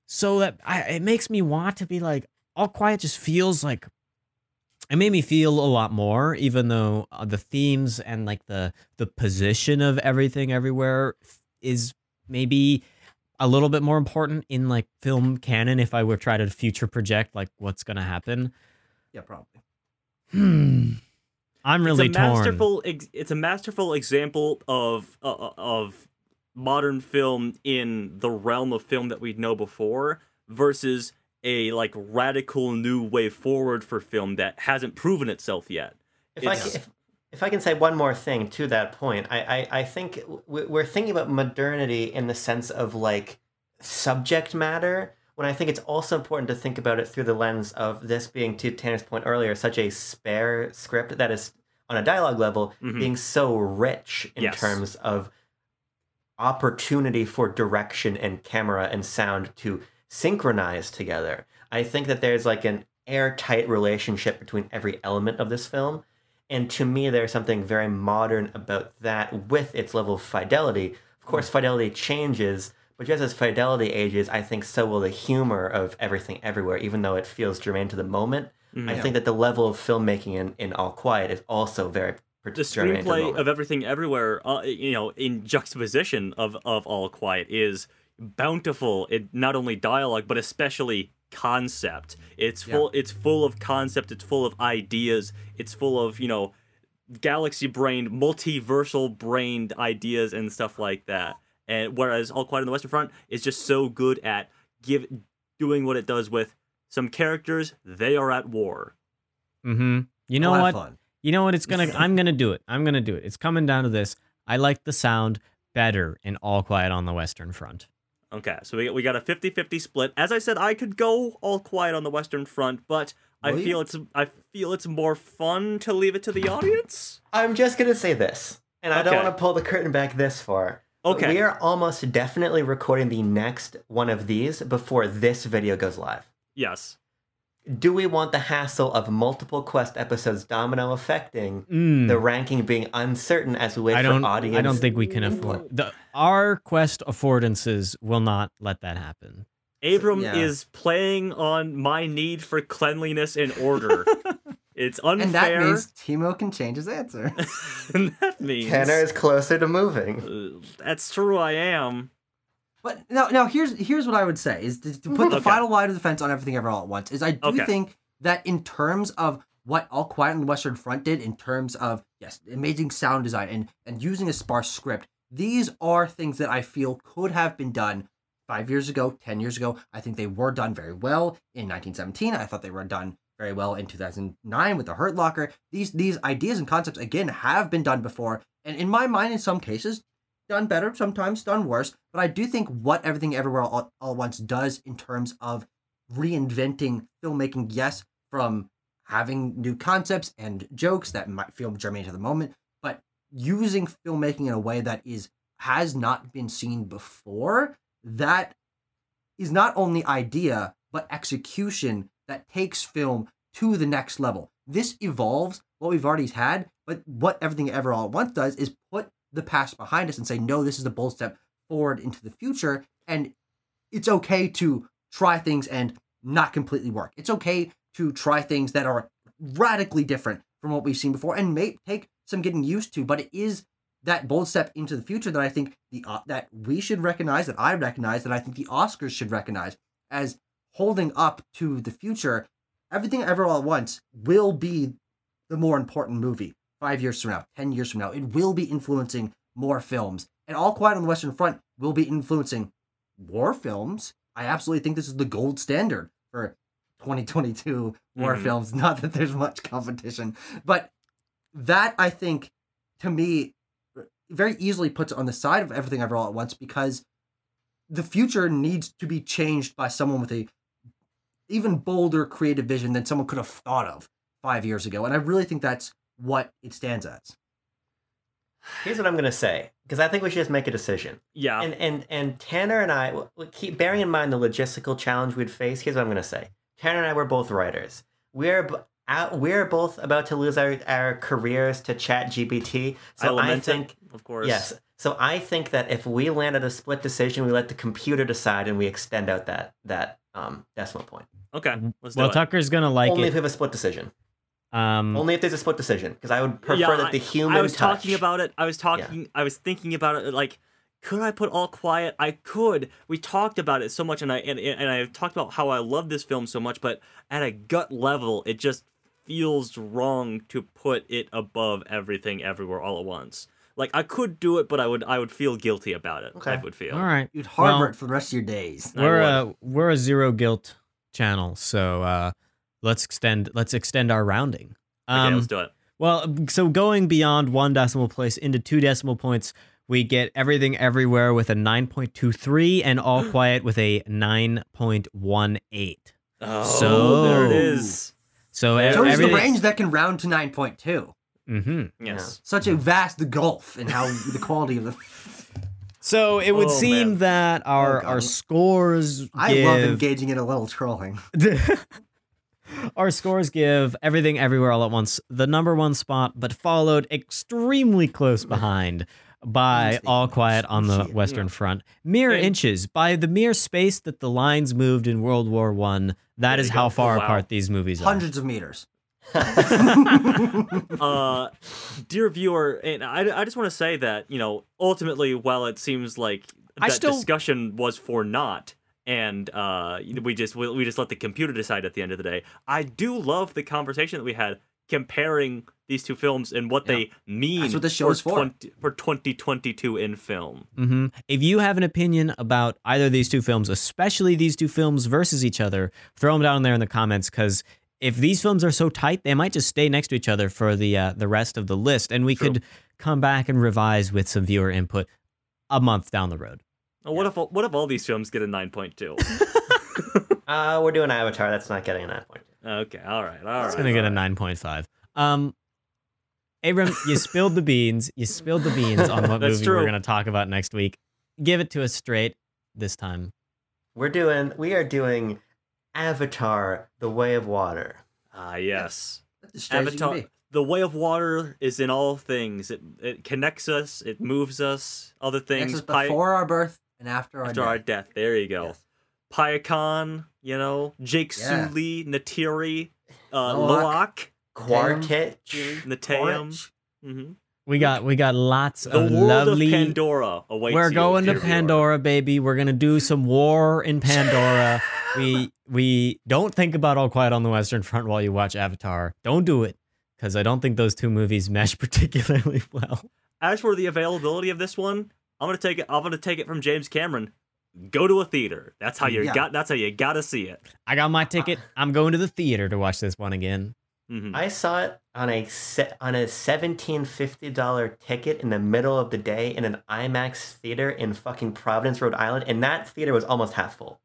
So that I, it makes me want to be like, All Quiet just feels like it made me feel a lot more even though uh, the themes and like the the position of everything everywhere is maybe a little bit more important in like film canon if i were try to future project like what's gonna happen. Yeah, probably. hmm. I'm really it's a torn. masterful it's a masterful example of uh, uh, of modern film in the realm of film that we know before versus a like radical new way forward for film that hasn't proven itself yet If I, It's- can, if, if I can say one more thing to that point, I, I, I think we- we're thinking about modernity in the sense of like subject matter, when I think it's also important to think about it through the lens of this being, to Tanner's point earlier, such a spare script that is, on a dialogue level, Mhm. being so rich in Yes. terms of opportunity for direction and camera and sound to synchronize together. I think that there's like an airtight relationship between every element of this film. And to me, there's something very modern about that with its level of fidelity. Of course, fidelity changes, but just as fidelity ages, I think so will the humor of everything everywhere, even though it feels germane to the moment. Mhm. I think that the level of filmmaking in, in All Quiet is also very per- the germane the screenplay of everything everywhere uh, you know in juxtaposition of of all quiet is bountiful in not only dialogue but especially concept. It's Yeah. full. It's full of concept. It's full of ideas. It's full of you know, galaxy brained, multiversal brained ideas and stuff like that. And whereas All Quiet on the Western Front is just so good at give doing what it does with some characters. They are at war. Mm-hmm. You know what? fun. You know what? It's gonna. *laughs* I'm gonna do it. I'm gonna do it. It's coming down to this. I like the sound better in All Quiet on the Western Front. Okay, so we, we got a 50-50 split. As I said, I could go all quiet on the Western Front, but I you? feel it's I feel it's more fun to leave it to the audience. I'm just gonna say this, and I don't want to pull the curtain back this far. Okay. we are almost definitely recording the next one of these before this video goes live. Yes. Do we want the hassle of multiple Quest episodes domino affecting Mm. the ranking being uncertain as we wait I don't. for audience? I don't think we can afford the our quest affordances will not let that happen. Abram yeah. is playing on my need for cleanliness and order. *laughs* it's unfair. And that means Timo can change his answer. *laughs* and that means Tanner is closer to moving. Uh, that's true. I am. But now, now here's here's what I would say is to, to put the mm-hmm. Okay. final line of defense on everything ever all at once. Is I do Okay. think that in terms of what All Quiet on the Western Front did, in terms of yes, amazing sound design and and using a sparse script, these are things that I feel could have been done five years ago, ten years ago. I think they were done very well in 1917. I thought they were done very well in 2009 with the Hurt Locker. These these ideas and concepts again have been done before, and in my mind, in some cases, done better, sometimes done worse. But I do think what Everything Everywhere All, all at Once does in terms of reinventing filmmaking, yes, from having new concepts and jokes that might feel germane to the moment, but using filmmaking in a way that is has not been seen before, that is not only idea but execution that takes film to the next level. This evolves what we've already had, but what Everything Ever All at Once does is put the past behind us and say, no, this is a bold step forward into the future. And it's okay to try things and not completely work. It's okay to try things that are radically different from what we've seen before and may take some getting used to, but it is that bold step into the future that I think the uh, that we should recognize, that I recognize, that I think the Oscars should recognize as holding up to the future. Everything Ever All at Once will be the more important movie five years from now, 10 years from now. It will be influencing more films. And All Quiet on the Western Front will be influencing war films. I absolutely think this is the gold standard for 2022 war Mhm. films. *laughs* Not that there's much competition, but that I think to me very easily puts it on the side of everything ever all at once because the future needs to be changed by someone with a even bolder creative vision than someone could have thought of five years ago. And I really think that's what it stands as. Here's what I'm gonna say, because I think we should just make a decision. Yeah. And and and Tanner and I w- w- keep bearing in mind the logistical challenge we'd face. Here's what I'm gonna say: Tanner and I were both writers. We're out, we're both about to lose our, our careers to ChatGPT. So I, lament think it, of course. yes. So I think that if we land at a split decision, we let the computer decide and we extend out that that um, decimal point. Okay. Let's do Well, it. Tucker's gonna like Only if we have a split decision. Um, Only if there's a split decision, because I would prefer Yeah, that the human I was touch. talking about it. I was talking. I was thinking about it. Like, could I put all quiet? I could. We talked about it so much, and I and, and I talked about how I love this film so much. But at a gut level, it just feels wrong to put it above everything, everywhere, all at once. Like I could do it, but I would I would feel guilty about it. Okay. I would feel. all right. You'd harbor Well- it for the rest of your days. We're a we're a zero guilt channel, so uh, let's extend let's extend our rounding. Okay, Um, let's do it. well, so going beyond one decimal place into two decimal points, we get everything everywhere with a nine point two three, and all *gasps* quiet with a nine point one eight. Oh, so- there it is. So There is the range that can round to 9.2. Mm-hmm. Yes. Such a vast gulf in how *laughs* the quality of the. So it would Oh, seem man. that our Oh, our scores. I give... love engaging in a little trolling. *laughs* Our scores give Everything Everywhere All at Once the number one spot, but followed extremely close behind by All Quiet on the Western Front. Mere And- inches by the mere space that the lines moved in World War One. That There is how go. far Wow. apart these movies are. Hundreds of meters. *laughs* *laughs* uh, dear viewer, and I, I just want to say that you know ultimately, while it seems like I that still- discussion was for naught and uh, we just we, we just let the computer decide at the end of the day. I do love the conversation that we had comparing these two films and what they mean That's what this show is for. 20, for 2022 in film. hmm If you have an opinion about either of these two films, especially these two films versus each other, throw them down there in the comments because if these films are so tight, they might just stay next to each other for the uh, the rest of the list, and we True. could come back and revise with some viewer input a month down the road. Oh, what if what if all these films get a 9.2? *laughs* *laughs* Uh, we're doing Avatar. That's not getting a nine point. okay, all right, all right. It's gonna get a nine point five. Um, Abram, you spilled the beans. You spilled the beans on what *laughs* movie true. we're gonna talk about next week. Give it to us straight this time. We're doing. We are doing Avatar: The Way of Water. Ah, yes. That's as straight as you can Avatar. The way of water is in all things. It it connects us. It moves us. Other Next things. is Pi- before our birth and after our after death. our death. There you go. Yes. Payakan, you know, Jake Yeah. Sully, Neytiri, uh, Lo'ak. Lo'ak, Quaritch. Neteyam. hmm We got we got lots The of world lovely. of Pandora awaits We're you, going to dear. Pandora, baby. We're gonna do some war in Pandora. *laughs* we we don't think about All Quiet on the Western Front while you watch Avatar. Don't do it, because I don't think those two movies mesh *laughs* particularly well. As for the availability of this one, I'm gonna take it. I'm gonna take it from James Cameron. Go to a theater. That's how you Yeah. got. That's how you gotta see it. I got my ticket. *laughs* I'm going to the theater to watch this one again. hmm I saw it on a set on a seventeen fifty dollar ticket in the middle of the day in an IMAX theater in fucking Providence, Rhode Island, and that theater was almost half full.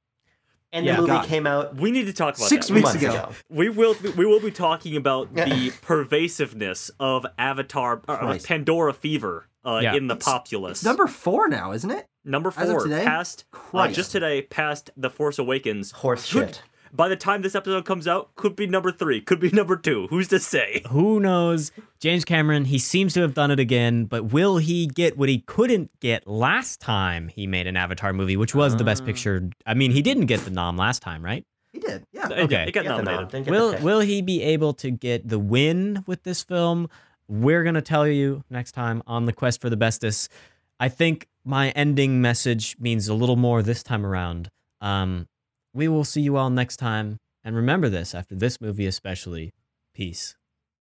And the movie God. came out We need to talk about Six that. weeks ago. ago. We will. We will be talking about *laughs* the pervasiveness of Avatar, uh, of Pandora fever uh, Yeah. in the It's- populace. It's number four now, isn't it? Number as of four, today? past uh, just today, past The Force Awakens. horse Could- shit. By the time this episode comes out, could be number three, could be *laughs* number two. Who's to say? Who knows? James Cameron, he seems to have done it again, but will he get what he couldn't get last time he made an Avatar movie, which was the best Ah. picture? I mean, he didn't get the nom last time, right? He did. Yeah. Okay. it got Get the nom, nominated. didn't get the Will will he be able to get the win with this film? We're gonna tell you next time on the quest for the bestest. I think my ending message means a little more this time around. Um, we will see you all next time, and remember this after this movie, especially. Peace.